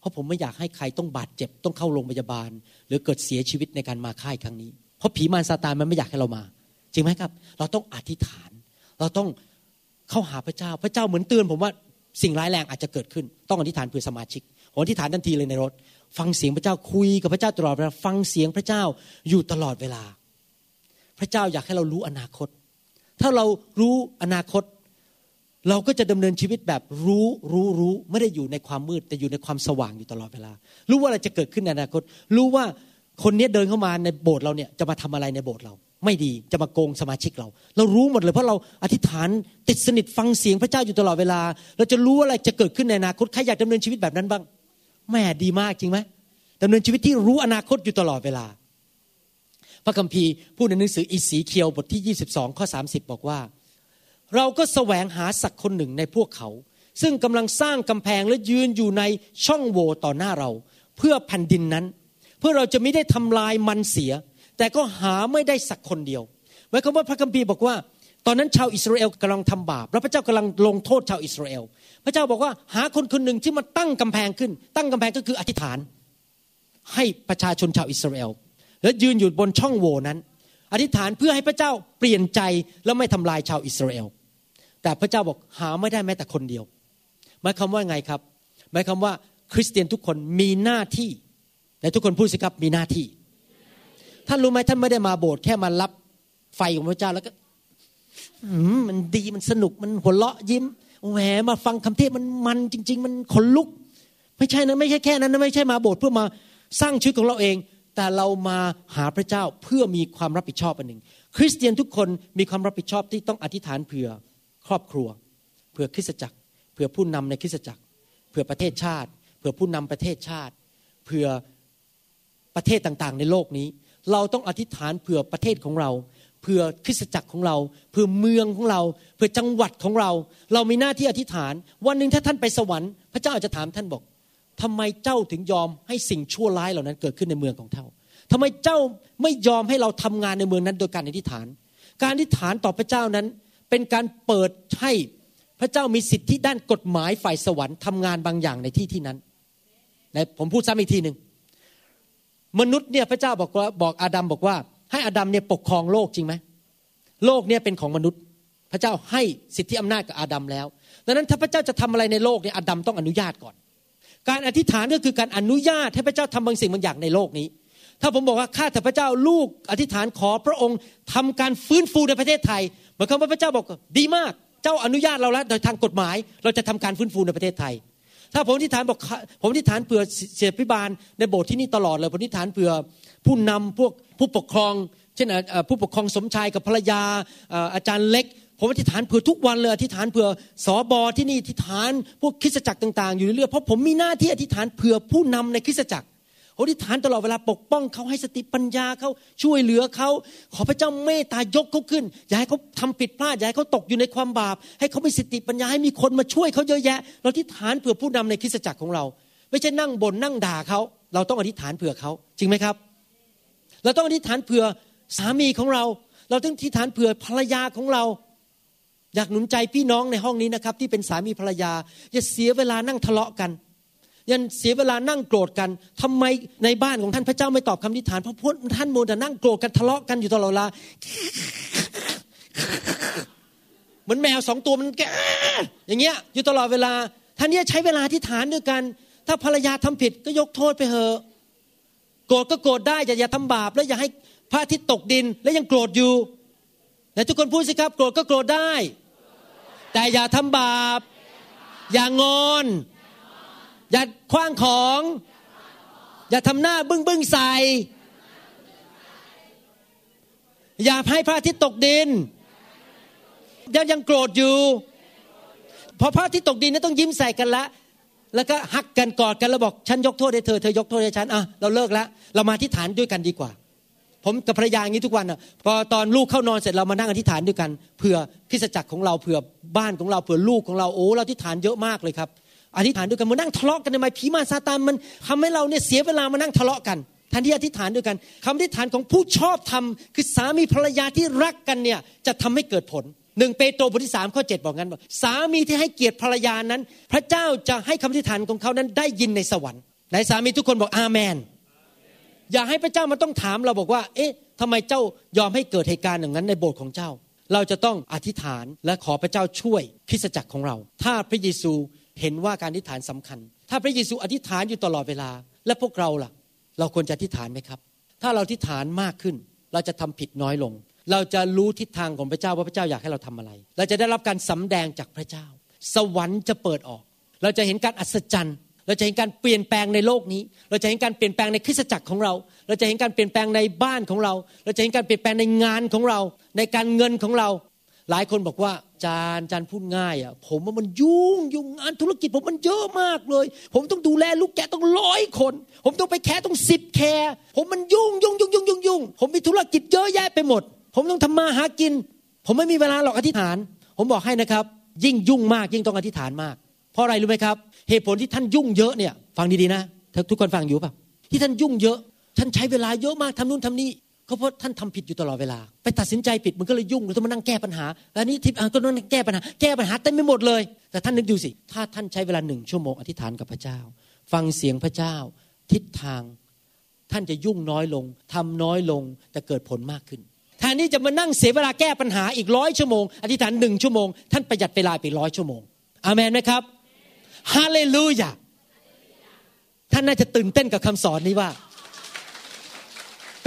เพราะผมไม่อยากให้ใครต้องบาดเจ็บต้องเข้าโรงพยาบาล หรือเกิดเสียชีวิตในการมาค่ายครั้งนี้ เพราะผีมารซาตานมันไม่อยากให้เรามา จริงไหมครับ เราต้องอธิษฐาน เราต้องเข้าหาพระเจ้า พระเจ้าเหมือนเตือนผมว่าสิ่งร้ายแรงอาจจะเกิดขึ้น ต้องอธิษฐานเพื่อสมาชิกผมอธิษฐานทันทีเลยในรถ ฟังเสียงพระเจ้าคุยกับพระเจ้าตลอดเวลาฟังเสียงพระเจ้าอยู่ตลอดเวลา พระเจ้าอยากให้เรารู้อนาคต ถ้าเรารู้อนาคต เราก็จะดำเนินชีวิตแบบรู้รู้รู้ไม่ได้อยู่ในความมืด แต่อยู่ในความสว่างอยู่ตลอดเวลา รู้ว่าอะไรจะเกิดขึ้นในอนาคต รู้ว่า คนนี้เดินเข้ามาในโบสถ์เราเนี่ยจะมาทำอะไรในโบสถ์เรา ไม่ดีจะมาโกงสมาชิกเรา เรารู้หมดเลยเพราะเราอธิษฐานติดสนิทฟังเสียงพระเจ้าอยู่ตลอดเวลา เราจะรู้อะไรจะเกิดขึ้นในอนาคตใครอยากดำเนินชีวิตแบบนั้นบ้างแม่ดีมากจริงไหมดำเนินชีวิตที่รู้อนาคตอยู่ตลอดเวลา พระคัมภีร์พูดในหนังสืออิสีเคียวบทที่ 22 ข้อ 30 บอกว่า เราก็แสวงหาสักคนหนึ่งในพวกเขา ซึ่งกำลังสร้างกำแพงและยืนอยู่ในช่องโหว่ต่อหน้าเรา เพื่อแผ่นดินนั้น เพื่อเราจะไม่ได้ทำลายมันเสีย แต่ก็หาไม่ได้สักคนเดียวหมายความว่าพระคัมภีร์บอกว่า ตอนนั้นชาวอิสราเอลกำลังทำบาปแล้วพระเจ้ากำลังลงโทษชาวอิสราเอลพระเจ้าบอกว่าหาคนคนหนึ่งที่มาตั้งกำแพงขึ้น ตั้งกำแพงก็คืออธิษฐาน ให้ประชาชนชาวอิสราเอลแล้วยืนอยู่บนช่องโหว่นั้น อธิษฐานเพื่อให้พระเจ้าเปลี่ยนใจแล้วไม่ทำลายชาวอิสราเอลแต่พระเจ้าบอกหาไม่ได้แม้แต่คนเดียวหมายความว่าไงครับหมายความว่าคริสเตียนทุกคนมีหน้าที่ ในทุกคนพูดสิครับมีหน้าที่ ท่านรู้ไหมท่านไม่ได้มาโบสถ์แค่มารับไฟของพระเจ้าแล้วก็มันดีมันสนุกมันหัวเราะยิ้มแหมมาฟังคำเทศมันมันจริง ๆ มันขนลุก ไม่ใช่นะไม่ใช่แค่นั้นนะไม่ใช่มาโบสถ์เพื่อมาสร้างชีวิตของเราเอง แต่เรามาหาพระเจ้าเพื่อมีความรับผิดชอบอันหนึ่งคริสเตียนทุกคนมีความรับผิดชอบที่ต้องอธิษฐานเผื่อครอบครัว เผื่อคริสตจักร เผื่อผู้นำในคริสตจักร เผื่อประเทศชาติ เผื่อผู้นำประเทศชาติ เผื่อ ประเทศต่างๆ ในโลกนี้ เราต้องอธิษฐานเผื่อประเทศของเราเพื่อคริสตจักรของเราเพื่อเมืองของเราเพื่อจังหวัดของเรา เรามีหน้าที่อธิษฐาน วันหนึ่งถ้าท่านไปสวรรค์พระเจ้าอาจจะถามท่านบอกทำไมเจ้าถึงยอมให้สิ่งชั่วร้ายเหล่านั้นเกิดขึ้นในเมืองของเจ้าทำไมเจ้าไม่ยอมให้เราทำงานในเมืองนั้นโดยการอธิษฐาน การอธิษฐานต่อพระเจ้านั้น เป็นการเปิดให้พระเจ้ามีสิทธิด้านกฎหมายฝ่ายสวรรค์ทำงานบางอย่างในที่ที่นั้นผมพูดซ้ำอีกทีหนึ่ง มนุษย์เนี่ยพระเจ้าบอกว่าบอกอาดัมบอกว่า ให้อาดัมเนี่ยปกครองโลกจริงไหมโลกเนี่ยเป็นของมนุษย์ พระเจ้าให้สิทธิอำนาจกับอาดัมแล้วดังนั้นถ้าพระเจ้าจะทำอะไรในโลกเนี่ยอาดัมต้องอนุญาตก่อน การอธิษฐานก็คือการอนุญาตให้พระเจ้าทำบางสิ่งบางอย่างในโลกนี้ ถ้าผมบอกว่าข้าแต่พระเจ้าลูกอธิษฐานขอพระองค์ทำการฟื้นฟูในประเทศไทยหมายความว่าพระเจ้าบอกดีมาก เจ้าอนุญาตเราแล้วโดยทางกฎหมาย เราจะทำการฟื้นฟูในประเทศไทย ถ้าผมที่ฐานบอกผมที่ฐานเผื่อเสียพิบาลในโบสถ์ที่นี่ตลอดเลยผมที่ฐานเผื่อผู้นำพวกผู้ปกครองเช่นผู้ปกครองสมชายกับภรรยาอาจารย์เล็ก ผมอธิษฐานเผื่อทุกวันเลยอธิษฐานเผื่อสอบอที่นี่อธิษฐานพวกคริสตจักรต่าง ๆ อยู่เรื่อยเพราะผมมีหน้าที่อธิษฐานเผื่อผู้นำในคริสตจักร อธิษฐานตลอดเวลาปกป้องเขาให้สติปัญญาเขาช่วยเหลือเขาขอพระเจ้าเมตตายกเขาขึ้น อย่าให้เขาทำผิดพลาดอย่าให้เขาตกอยู่ในความบาป ให้เขามีสติปัญญาให้มีคนมาช่วยเขาเยอะแยะ เราอธิษฐานเผื่อผู้นำในคริสตจักรของเรา ไม่ใช่นั่งบนนั่งด่าเขาเราต้องอธิษฐานเผื่อเขาจริงไหมครับ เราต้องอธิษฐานเผื่อสามีของเรา เราต้องที่ฐานเผื่อภรรยาของเราอยากหนุนใจพี่น้องในห้องนี้นะครับ ที่เป็นสามีภรรยา อย่าเสียเวลานั่งทะเลาะกัน ยันเสียเวลานั่งโกรธกันทำไมในบ้านของท่านพระเจ้าไม่ตอบคำทิฐานเพราะพท่านโมแต่นั่งโกรธกันทะเลาะกันอยู่ตลอดเวลาเหมือนแมวสองตัวมันแกอย่างเงี้ยอยู่ตลอดเวลา ท่านเนี้ใช้เวลาที่ฐานด้วยกัน ถ้าภรรยาทำผิดก็ยกโทษไปเถอะโกรธก็โกรธได้อย่าอย่าทำบาป แล้วอย่าให้พระอาทิตย์ตกดิน แล้วยังโกรธอยู่แต่ทุกคนพูดสิครับ โกรธก็โกรธได้ แต่อย่าทำบาป อย่างงอน อย่าคว้างของ อย่าทำหน้าบึ้งบึ้งใส่ อย่าให้พระอาทิตย์ตกดินยังยังโกรธอยู่ พอพระอาทิตย์ตกดินนี่ต้องยิ้มใส่กันละ แล้วก็หักกันกอดกันแล้วบอกฉันยกโทษให้เธอเธอยกโทษให้ฉันอะเราเลิกล้วเรามาที่ฐานด้วยกันดีกว่า ผมกับภรรยาอย่างนี้ทุกวันอะพอตอนลูกเข้านอนเสร็จเรามานั่งอธิษฐานด้วยกันเผื่อคริสจักรของเราเผื่อบ้านของเราเผื่อลูกของเราโอ้เราอธิษฐานเยอะมากเลยครับ อธิษฐานด้วยกันมานั่งทะเลาะกันทำไมผีมาซาตานมันทำให้เราเนี่ยเสียเวลามานั่งทะเลาะกันแทนที่อธิษฐานด้วยกันคำอธิษฐานของผู้ชอบทำคือสามีภรรยาที่รักกันเนี่ยจะทำให้เกิดผลหนึ่งเปโตรบทที่สามข้อเจ็ดบอกงั้นบอกสามีที่ให้เกียรติภรรยานั้น พระเจ้าจะให้คำอธิษฐานของเขานั้นได้ยินในสวรรค์ในสามีทุกคนบอกอาเมน อย่าให้พระเจ้ามาต้องถามเราบอกว่า เอ๊ะทำไมเจ้ายอมให้เกิดเหตุการณ์อย่างนั้นในโบสถ์ของเจ้า เราจะต้องอธิษฐานและขอพระเจ้าช่วยคริสจักรของเรา ถ้าพระเยซู เห็นว่าการอธิษฐานสำคัญ ถ้าพระเยซูอธิษฐานอยู่ตลอดเวลา และพวกเราล่ะ เราควรจะอธิษฐานไหมครับ ถ้าเราอธิษฐานมากขึ้น เราจะทำผิดน้อยลง เราจะรู้ทิศทางของพระเจ้าว่าพระเจ้าอยากให้เราทำอะไร เราจะได้รับการสำแดงจากพระเจ้า สวรรค์จะเปิดออก เราจะเห็นการอัศจรรย์ เราจะเห็นการเปลี่ยนแปลงในโลกนี้ เราจะเห็นการเปลี่ยนแปลงในคริสตจักรของเรา เราจะเห็นการเปลี่ยนแปลงในบ้านของเรา เราจะเห็นการเปลี่ยนแปลงในงานของเรา ในการเงินของเรา หลายคนบอกว่าจานจานพูดง่ายอะผมว่ามันยุ่งยุ่งงานธุรกิจผมมันเยอะมากเลย ผมต้องดูแลลูกแกะต้องร้อยคน ผมต้องไปแค่ต้องสิบแคร์ผมมันยุ่งยุ่งยุ่งยุ่งยุ่งยุ่งผมมีธุรกิจเยอะแยะไปหมด ผมต้องทำมาหากิน ผมไม่มีเวลาหรอกอธิษฐาน ผมบอกให้นะครับ ยิ่งยุ่งมากยิ่งต้องอธิษฐานมาก เพราะอะไรรู้ไหมครับ เหตุผลที่ท่านยุ่งเยอะเนี่ย ฟังดีๆนะทุกคนฟังอยู่ป่ะที่ท่านยุ่งเยอะท่านใช้เวลาเยอะมากทำนู่นทำนี่ ก็เพราะท่านทำผิดอยู่ตลอดเวลา ไปตัดสินใจผิดมันก็เลยยุ่งเราต้องมานั่งแก้ปัญหาอันนี้ทิพย์ก็ต้องแก้ปัญหา แก้ปัญหาเต็มไปหมดเลย แต่ท่านนึกดูสิถ้าท่านใช้เวลาหนึ่งชั่วโมงอธิษฐานกับพระเจ้า ฟังเสียงพระเจ้า ทิศทาง ท่านจะยุ่งน้อยลงทำน้อยลงแต่เกิดผลมากขึ้นแทนที่จะมานั่งเสียเวลาแก้ปัญหาอีกร้อยชั่วโมงอธิษฐานหนึ่งชั่วโมงท่านประหยัดเวลาไปร้อยชั่วโมงอามนไหมครับฮาเลลูยาท่านน่าจะตื่นเต้นกับคำสอนนี้ว่า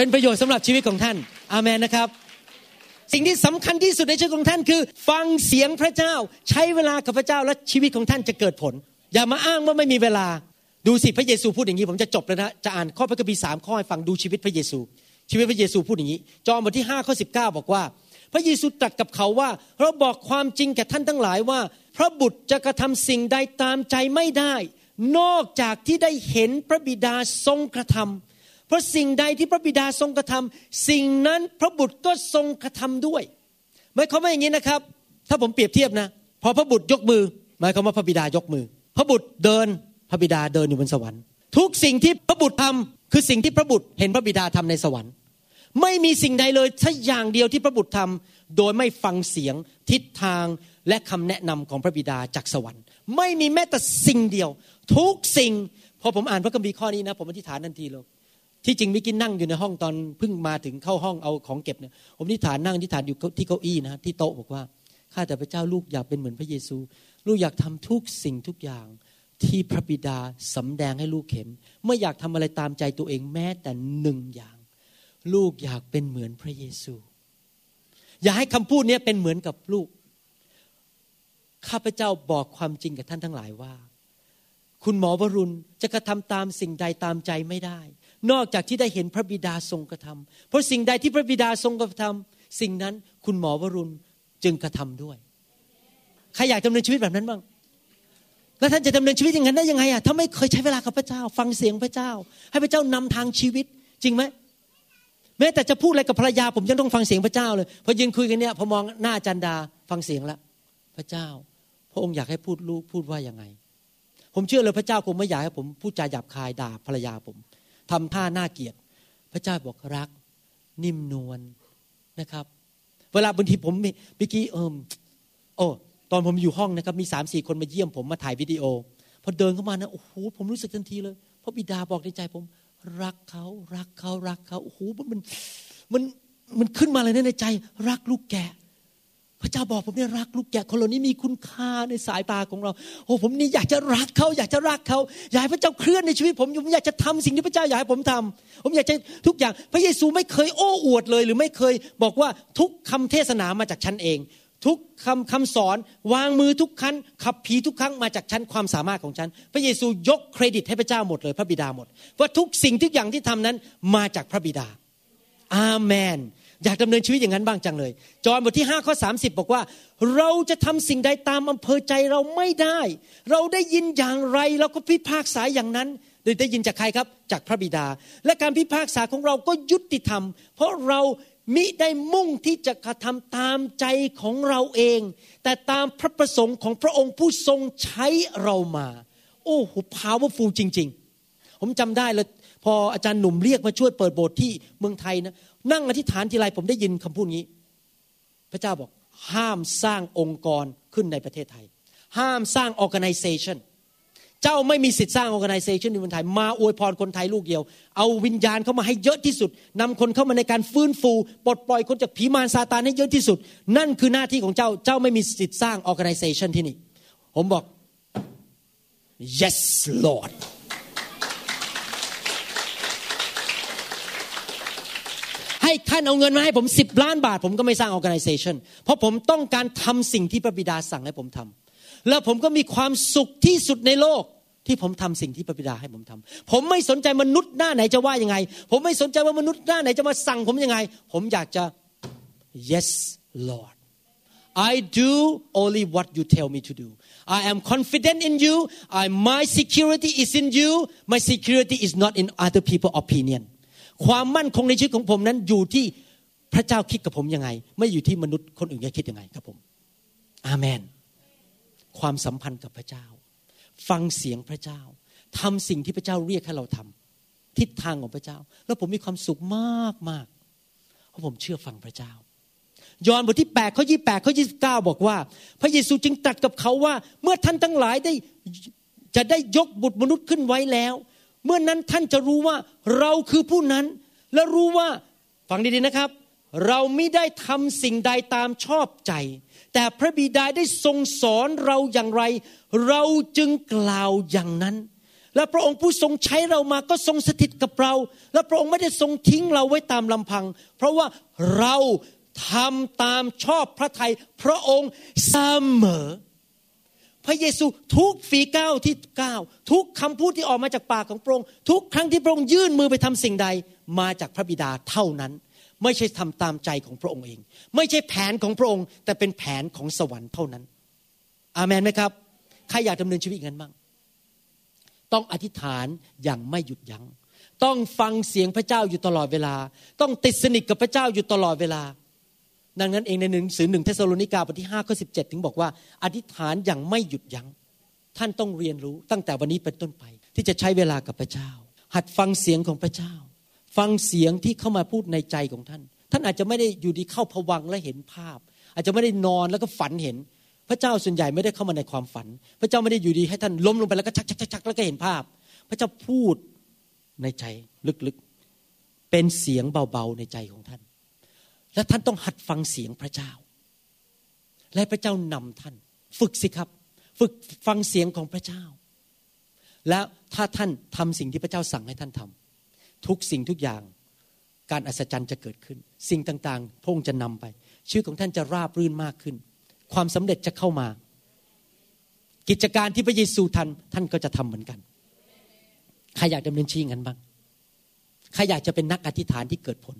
เป็นประโยชน์สำหรับชีวิตของท่าน อาเมนนะครับ สิ่งที่สำคัญที่สุดในชีวิตของท่านคือ ฟังเสียงพระเจ้า ใช้เวลากับพระเจ้าและชีวิตของท่านจะเกิดผล อย่ามาอ้างว่าไม่มีเวลา ดูสิพระเยซูพูดอย่างนี้ผมจะจบแล้วนะ จะอ่านข้อพระคัมภีร์สามข้อให้ฟังดูชีวิตพระเยซู ชีวิตพระเยซูพูดอย่างนี้ จอห์นบทที่5ข้อ19บอกว่า พระเยซูตรัสกับเขาว่า เราบอกความจริงแก่ท่านทั้งหลายว่า พระบุตรจะกระทำสิ่งใดตามใจไม่ได้ นอกจากที่ได้เห็นพระบิดาทรงกระทำ เพราะสิ่งใดที่พระบิดาทรงกระทำสิ่งนั้นพระบุตรก็ทรงกระทำด้วยหมายความว่าอย่างนี้นะครับ ถ้าผมเปรียบเทียบนะ พอพระบุตรยกมือ หมายความว่าพระบิดายกมือ พระบุตรเดินพระบิดาเดินอยู่บนสวรรค์ ทุกสิ่งที่พระบุตรทำคือสิ่งที่พระบุตรเห็นพระบิดาทำในสวรรค์ ไม่มีสิ่งใดเลยถ้าอย่างเดียวที่พระบุตรทำโดยไม่ฟังเสียงทิศทางและคำแนะนำของพระบิดาจากสวรรค์ ไม่มีแม้แต่สิ่งเดียว ทุกสิ่งพอผมอ่านพระคัมภีร์ข้อนี้นะ ผมอธิษฐานทันทีเลย ที่จริงมิกินนั่งอยู่ในห้องตอนเพิ่งมาถึงเข้าห้องเอาของเก็บเนี่ยผมอธิฐานนั่งอธิฐานอยู่ที่เก้าอี้นะที่โต๊ะบอกว่าข้าแต่พระเจ้าลูกอยากเป็นเหมือนพระเยซู ลูกอยากทำทุกสิ่งทุกอย่างที่พระบิดาสำแดงให้ลูกเห็นไม่อยากทำอะไรตามใจตัวเองแม้แต่หนึ่งอย่าง ลูกอยากเป็นเหมือนพระเยซู อย่าให้คำพูดนี้เป็นเหมือนกับลูก ข้าพเจ้าบอกความจริงกับท่านทั้งหลายว่า คุณหมอวรุณจะกระทำตามสิ่งใดตามใจไม่ได้ นอกจากที่ได้เห็นพระบิดาทรงกระทำเพราะสิ่งใดที่พระบิดาทรงกระทำสิ่งนั้นคุณหมอวรุณจึงกระทำด้วยใครอยากดำเนินชีวิตแบบนั้นบ้าง แล้วท่านจะดำเนินชีวิตอย่างนั้นได้ยังไงอะถ้าไม่เคยใช้เวลากับพระเจ้า ฟังเสียงพระเจ้า ให้พระเจ้านำทางชีวิต จริงไหมแม้แต่จะพูดอะไรกับภรรยา ผมยังต้องฟังเสียงพระเจ้าเลยพอยืนคุยกันเนี่ยพอมองหน้าจันดาฟังเสียงแล้วพระเจ้า พระองค์อยากให้พูดลูกพูดว่ายังไง ผมเชื่อเลยพระเจ้าคงไม่อยากให้ผมพูดจาหยาบคายด่าภรรยาผม ทำท่าน่าเกลียดพระเจ้าบอกรัก นิ่มนวลนะครับ เวลาบางทีผมเมื่อกี้เอิมโอ้ตอนผมอยู่ห้องนะครับ มีสามสี่คนมาเยี่ยมผมมาถ่ายวิดีโอ พอเดินเข้ามานะโอ้โหผมรู้สึกทันทีเลยพระบิดาบอกในใจผม รักเขารักเขารักเขาโอ้โหมันมันมันขึ้นมาเลยนะในใจ รักลูกแกะ พระเจ้าบอกผมเนี่ยรักลูกแกะคนเหล่านี้มีคุณค่าในสายตาของเรา โอ้ผมนี่อยากจะรักเขาอยากจะรักเขาอยากให้พระเจ้าเคลื่อนในชีวิตผมผมอยากจะทำสิ่งที่พระเจ้าอยากให้ผมทำผมอยากจะทุกอย่าง พระเยซูไม่เคยโอ้อวดเลย หรือไม่เคยบอกว่าทุกคำเทศนามาจากฉันเอง ทุกคำคำสอน วางมือทุกครั้งขับผีทุกครั้งมาจากฉันความสามารถของฉัน พระเยซูยกเครดิตให้พระเจ้าหมดเลย พระบิดาหมดว่าทุกสิ่งทุกอย่างที่ทำนั้นมาจากพระบิดาอาเมน อยากดำเนินชีวิตอย่างนั้นบ้างจังเลย จอห์นบทที่5ข้อ30 บอกว่า เราจะทำสิ่งใดตามอำเภอใจเราไม่ได้ เราได้ยินอย่างไรเราก็พิพากษาอย่างนั้นโดยได้ยินจากใครครับจากพระบิดา และการพิพากษาของเราก็ยุติธรรม เพราะเรามิได้มุ่งที่จะกระทำตามใจของเราเอง แต่ตามพระประสงค์ของพระองค์ผู้ทรงใช้เรามา โอ้โห powerful จริง ๆ ผมจำได้เลย พออาจารย์หนุ่มเรียกมาช่วยเปิดโบสถ์ที่เมืองไทยนะ นั่งอธิษฐานทีไรผมได้ยินคำพูดนี้ พระเจ้าบอกห้ามสร้างองค์กรขึ้นในประเทศไทย ห้ามสร้าง organization เจ้าไม่มีสิทธิ์สร้าง organization ในเมืองไทย มาอวยพรคนไทยลูกเดียว เอาวิญญาณเข้ามาให้เยอะที่สุดนำคนเข้ามาในการฟื้นฟูปลดปล่อยคนจากผีมารซาตานให้เยอะที่สุด นั่นคือหน้าที่ของเจ้าเจ้าไม่มีสิทธิ์สร้าง organization ที่นี่ ผมบอก yes Lord ให้ท่านเอาเงินมาให้ผมสิบล้านบาท ผมก็ไม่สร้าง organization เพราะผมต้องการทำสิ่งที่พระบิดาสั่งให้ผมทำแล้วผมก็มีความสุขที่สุดในโลกที่ผมทำสิ่งที่พระบิดาให้ผมทำผมไม่สนใจมนุษย์หน้าไหนจะว่ายังไง ผมไม่สนใจว่ามนุษย์หน้าไหนจะมาสั่งผมยังไง ผมอยากจะ yes Lord I do only what you tell me to do I am confident in you I my security is in you my security is not in other people opinion ความมั่นคงในชีวิตของผมนั้นอยู่ที่พระเจ้าคิดกับผมยังไง ไม่อยู่ที่มนุษย์คนอื่นจะคิดยังไงครับผม อาเมน ความสัมพันธ์กับพระเจ้า ฟังเสียงพระเจ้าทำสิ่งที่พระเจ้าเรียกให้เราทำทิศทางของพระเจ้า แล้วผมมีความสุขมากมากเพราะผมเชื่อฟังพระเจ้า ยอห์นบทที่8ข้อ28ข้อ29 บอกว่า พระเยซูจึงตรัสกับเขาว่า เมื่อท่านทั้งหลายได้จะได้ยกบุตรมนุษย์ขึ้นไว้แล้ว เมื่อนนั้นท่านจะรู้ว่าเราคือผู้นั้น และรู้ว่าฟังดีๆนะครับ เราไม่ได้ทำสิ่งใดตามชอบใจ แต่พระบิดาได้ทรงสอนเราอย่างไร เราจึงกล่าวอย่างนั้น และพระองค์ผู้ทรงใช้เรามาก็ทรงสถิตกับเรา และพระองค์ไม่ได้ทรงทิ้งเราไว้ตามลำพัง เพราะว่าเราทำตามชอบพระทัยพระองค์เสมอ พระเยซูทุกฝีก้าวที่ก้าวทุกคำพูดที่ออกมาจากปากของพระองค์ทุกครั้งที่พระองค์ยื่นมือไปทำสิ่งใดมาจากพระบิดาเท่านั้น ไม่ใช่ทำตามใจของพระองค์เอง ไม่ใช่แผนของพระองค์ แต่เป็นแผนของสวรรค์เท่านั้น อามันไหมครับใครอยากดำเนินชีวิตงั้นบ้างต้องอธิษฐานอย่างไม่หยุดยัง้งต้องฟังเสียงพระเจ้าอยู่ตลอดเวลา ต้องติดสนิทกับพระเจ้าอยู่ตลอดเวลา ดังนั้นเองในหนังสือหนึ่งเทสโลนิกาบทที่5ข้อ17 ถึงบอกว่า อธิษฐานอย่างไม่หยุดยัง้งท่านต้องเรียนรู้ตั้งแต่วันนี้เป็นต้นไป ที่จะใช้เวลากับพระเจ้า หัดฟังเสียงของพระเจ้า ฟังเสียงที่เข้ามาพูดในใจของท่าน ท่านอาจจะไม่ได้อยู่ดีเข้าผวังและเห็นภาพ อาจจะไม่ได้นอนแล้วก็ฝันเห็น พระเจ้าส่วนใหญ่ไม่ได้เข้ามาในความฝัน พระเจ้าไม่ได้อยู่ดีให้ท่านล้มลงไปแล้วก็ชักชักชักแล้วก็เห็นภาพ พระเจ้าพูดในใจลึกๆเป็นเสียงเบาๆในใจของท่าน และท่านต้องหัดฟังเสียงพระเจ้า และพระเจ้านำท่าน ฝึกสิครับ ฝึกฟังเสียงของพระเจ้า แล้วถ้าท่านทำสิ่งที่พระเจ้าสั่งให้ท่านทำทุกสิ่งทุกอย่างการอัศจรรย์จะเกิดขึ้น สิ่งต่างๆพระองค์จะนำไปชีวิตของท่านจะราบรื่นมากขึ้น ความสำเร็จจะเข้ามา กิจการที่พระเยซูทันท่านก็จะทำเหมือนกันใครอยากดำเนินชีวิตงั้นบ้างใครอยากจะเป็นนักอธิษฐานที่เกิดผล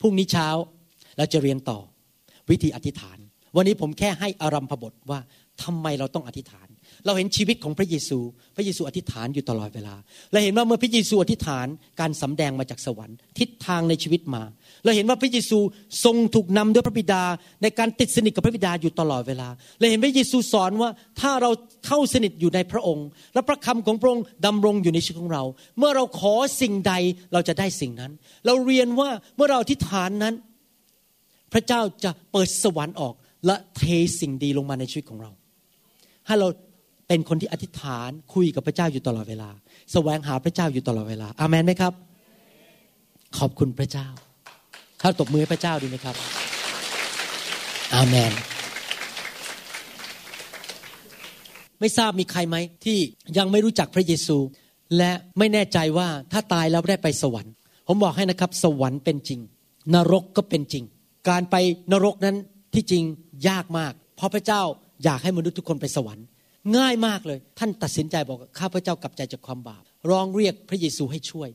พรุ่งนี้เช้าเราจะเรียนต่อวิธีอธิษฐาน วันนี้ผมแค่ให้อารัมพบทว่าทำไมเราต้องอธิษฐาน เราเห็นชีวิตของพระเยซู พระเยซูอธิษฐานอยู่ตลอดเวลา เราเห็นว่าเมื่อพระเยซูอธิษฐานการสำแดงมาจากสวรรค์ ทิศทางในชีวิตมา เราเห็นว่าพระเยซูทรงถูกนำด้วยพระบิดาในการติดสนิทกับพระบิดาอยู่ตลอดเวลา เราเห็นพระเยซูสอนว่าถ้าเราเข้าสนิทอยู่ในพระองค์ และพระคำของพระองค์ดำรงอยู่ในชีวิตของเรา เมื่อเราขอสิ่งใดเราจะได้สิ่งนั้น เราเรียนว่าเมื่อเราอธิษฐานนั้น พระเจ้าจะเปิดสวรรค์ออกและเทสิ่งดีลงมาในชีวิตของเรา ให้เรา เป็นคนที่อธิษฐานคุยกับพระเจ้าอยู่ตลอดเวลาแสวงหาพระเจ้าอยู่ตลอดเวลา อามันไหมครับ ขอบคุณพระเจ้า ถ้าตบมือพระเจ้าดีไหมครับ อาเมนไม่ทราบมีใครไหมที่ยังไม่รู้จักพระเยซู และไม่แน่ใจว่าถ้าตายแล้วได้ไปสวรรค์ ผมบอกให้นะครับ สวรรค์เป็นจริง นรกก็เป็นจริง การไปนรกนั้นที่จริงยากมาก เพราะพระเจ้าอยากให้มนุษย์ทุกคนไปสวรรค์ ง่ายมากเลย ท่านตัดสินใจบอกข้าพเจ้ากลับใจจากความบาป ร้องเรียกพระเยซูให้ช่วย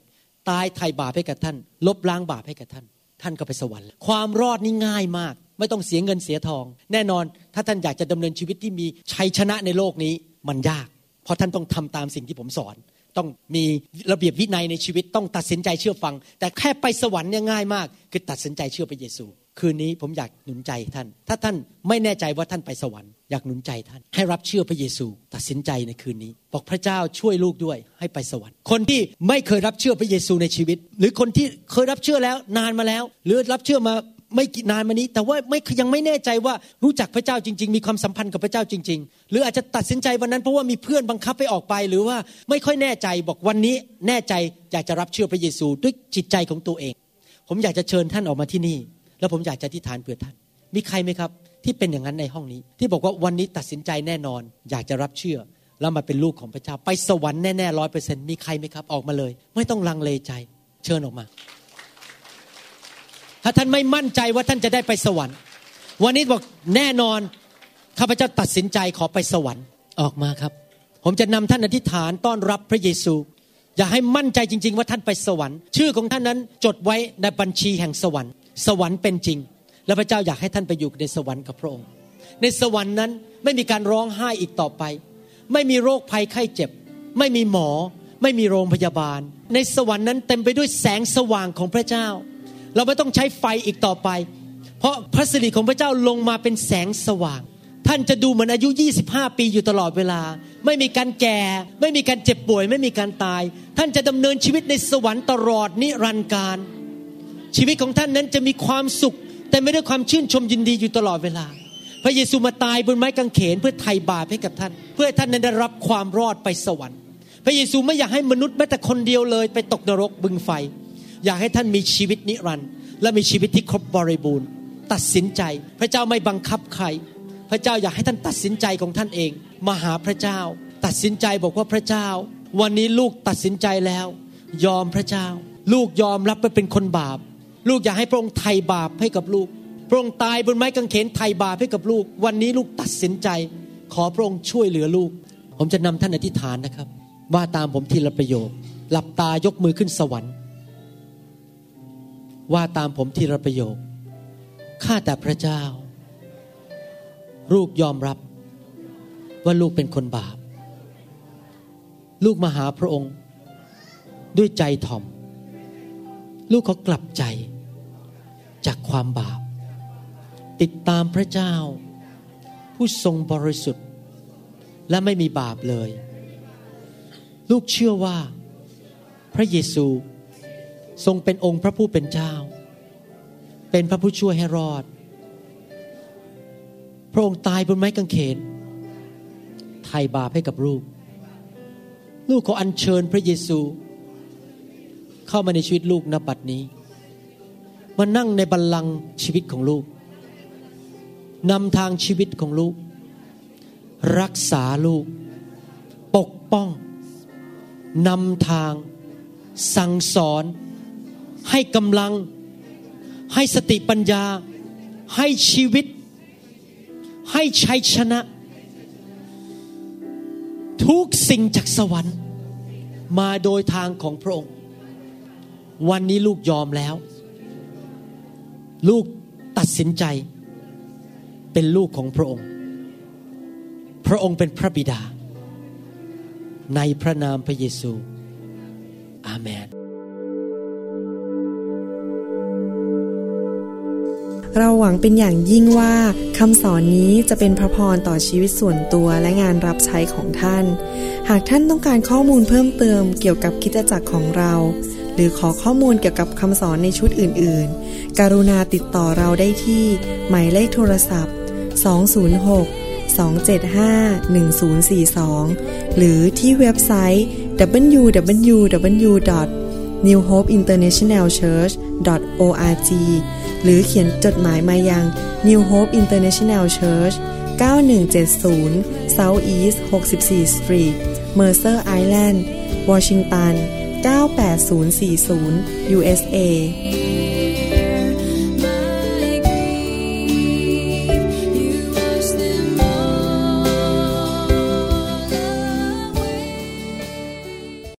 ตายไถ่บาปให้กับท่าน ลบล้างบาปให้กับท่าน ท่านก็ไปสวรรค์ ความรอดนี่ง่ายมาก ไม่ต้องเสียเงินเสียทอง แน่นอนถ้าท่านอยากจะดำเนินชีวิตที่มีชัยชนะในโลกนี้มันยาก เพราะท่านต้องทำตามสิ่งที่ผมสอน ต้องมีระเบียบวินัยในชีวิตต้องตัดสินใจเชื่อฟัง แต่แค่ไปสวรรค์เนี่ยง่ายมาก คือตัดสินใจเชื่อพระเยซู คืนนี้ผมอยากหนุนใจท่าน ถ้าท่านไม่แน่ใจว่าท่านไปสวรรค์ อยากหนุนใจท่าน ให้รับเชื่อพระเยซูตัดสินใจในคืนนี้ บอกพระเจ้าช่วยลูกด้วยให้ไปสวรรค์ คนที่ไม่เคยรับเชื่อพระเยซูในชีวิต หรือคนที่เคยรับเชื่อแล้วนานมาแล้ว หรือรับเชื่อมาไม่กี่นานมานี้ แต่ว่าไม่ยังไม่แน่ใจว่ารู้จักพระเจ้าจริง ๆ มีความสัมพันธ์กับพระเจ้าจริง ๆ หรืออาจจะตัดสินใจวันนั้นเพราะว่ามีเพื่อนบังคับไปออกไป หรือว่าไม่ค่อยแน่ใจบอกวันนี้แน่ใจอยากจะรับเชื่อพระเยซูด้วยจิตใจของตัวเอง ผมอยากจะเชิญท่านออกมาที่นี่ แล้วผมอยากจะอธิษฐานเผื่อท่าน มีใครไหมครับ ที่เป็นอย่างนั้นในห้องนี้ ที่บอกว่าวันนี้ตัดสินใจแน่นอน อยากจะรับเชื่อ แล้วมาเป็นลูกของพระเจ้า ไปสวรรค์แน่ๆร้อยเปอร์เซ็นต์มีใครไหมครับ ออกมาเลย ไม่ต้องลังเลใจ เชิญออกมา ถ้าท่านไม่มั่นใจว่าท่านจะได้ไปสวรรค์ วันนี้บอกแน่นอนข้าพเจ้าตัดสินใจขอไปสวรรค์ออกมาครับ ผมจะนำท่านอธิษฐานต้อนรับพระเยซู อย่าให้มั่นใจจริง ๆ ว่าท่านไปสวรรค์ ชื่อของท่านนั้นจดไว้ในบัญชีแห่งสวรรค์ สวรรค์เป็นจริง และพระเจ้าอยากให้ท่านไปอยู่ในสวรรค์กับพระองค์ ในสวรรค์นั้นไม่มีการร้องไห้อีกต่อไป ไม่มีโรคภัยไข้เจ็บ ไม่มีหมอ ไม่มีโรงพยาบาล ในสวรรค์นั้นเต็มไปด้วยแสงสว่างของพระเจ้า เราไม่ต้องใช้ไฟอีกต่อไป เพราะพระสิริของพระเจ้าลงมาเป็นแสงสว่าง ท่านจะดูเหมือนอายุ 25 ปีอยู่ตลอดเวลา ไม่มีการแก่ ไม่มีการเจ็บป่วย ไม่มีการตาย ท่านจะดำเนินชีวิตในสวรรค์ตลอดนิรันดร์การชีวิตของท่านนั้นจะมีความสุข แต่ไม่ได้ความชื่นชมยินดีอยู่ตลอดเวลา พระเยซูมาตายบนไม้กางเขนเพื่อไถ่บาปให้กับท่าน เพื่อท่านนั้นได้รับความรอดไปสวรรค์ พระเยซูไม่อยากให้มนุษย์แม้แต่คนเดียวเลย ไปตกนรกบึงไฟ อยากให้ท่านมีชีวิตนิรันดร์และมีชีวิตที่ครบบริบูรณ์ ตัดสินใจ พระเจ้าไม่บังคับใคร พระเจ้าอยากให้ท่านตัดสินใจของท่านเอง มาหาพระเจ้า ตัดสินใจบอกว่าพระเจ้า วันนี้ลูกตัดสินใจแล้ว ยอมพระเจ้า ลูกยอมรับไปเป็นคนบาป ลูกอยากให้พระองค์ไถ่บาปให้กับลูก พระองค์ตายบนไม้กางเขนไถ่บาปให้กับลูก วันนี้ลูกตัดสินใจ ขอพระองค์ช่วยเหลือลูก ผมจะนำท่านอธิษฐานนะครับ ว่าตามผมทีละประโยค หลับตายกมือขึ้นสวรรค์ ว่าตามผมทีละประโยค ข้าแต่พระเจ้า ลูกยอมรับ ว่าลูกเป็นคนบาป ลูกมาหาพระองค์ ด้วยใจถ่อม ลูกเขากลับใจ จากความบาป ติดตามพระเจ้า ผู้ทรงบริสุทธิ์ และไม่มีบาปเลย ลูกเชื่อว่า พระเยซูทรงเป็นองค์พระผู้เป็นเจ้า เป็นพระผู้ช่วยให้รอด พระองค์ตายบนไม้กางเขนไถ่บาปให้กับลูก ลูกขออัญเชิญพระเยซู เข้ามาในชีวิตลูกณบัดนี้ มานั่งในบัลลังก์ชีวิตของลูกนำทางชีวิตของลูก รักษาลูก ปกป้องนำทาง สั่งสอน ให้กำลัง ให้สติปัญญา ให้ชีวิต ให้ชัยชนะ ทุกสิ่งจากสวรรค์ มาโดยทางของพระองค์ วันนี้ลูกยอมแล้ว ลูกตัดสินใจเป็นลูกของพระองค์ พระองค์เป็นพระบิดา ในพระนามพระเยซู อาเมน เราหวังเป็นอย่างยิ่งว่าคำสอนนี้จะเป็นพระพรต่อชีวิตส่วนตัวและงานรับใช้ของท่าน หากท่านต้องการข้อมูลเพิ่มเติมเกี่ยวกับคิดจักรของเรา รือขอข้อมูลเกี่ยวกับคำสอนในชุดอื่น ๆ กรุณาติดต่อเราได้ที่ หมายเลขโทรศัพท์ 206 275 1042 หรือที่เว็บไซต์ www.newhopeinternationalchurch.org หรือเขียนจดหมายมายัง New Hope International Church 9170 South East 64 Street Mercer Island Washington 98040 USA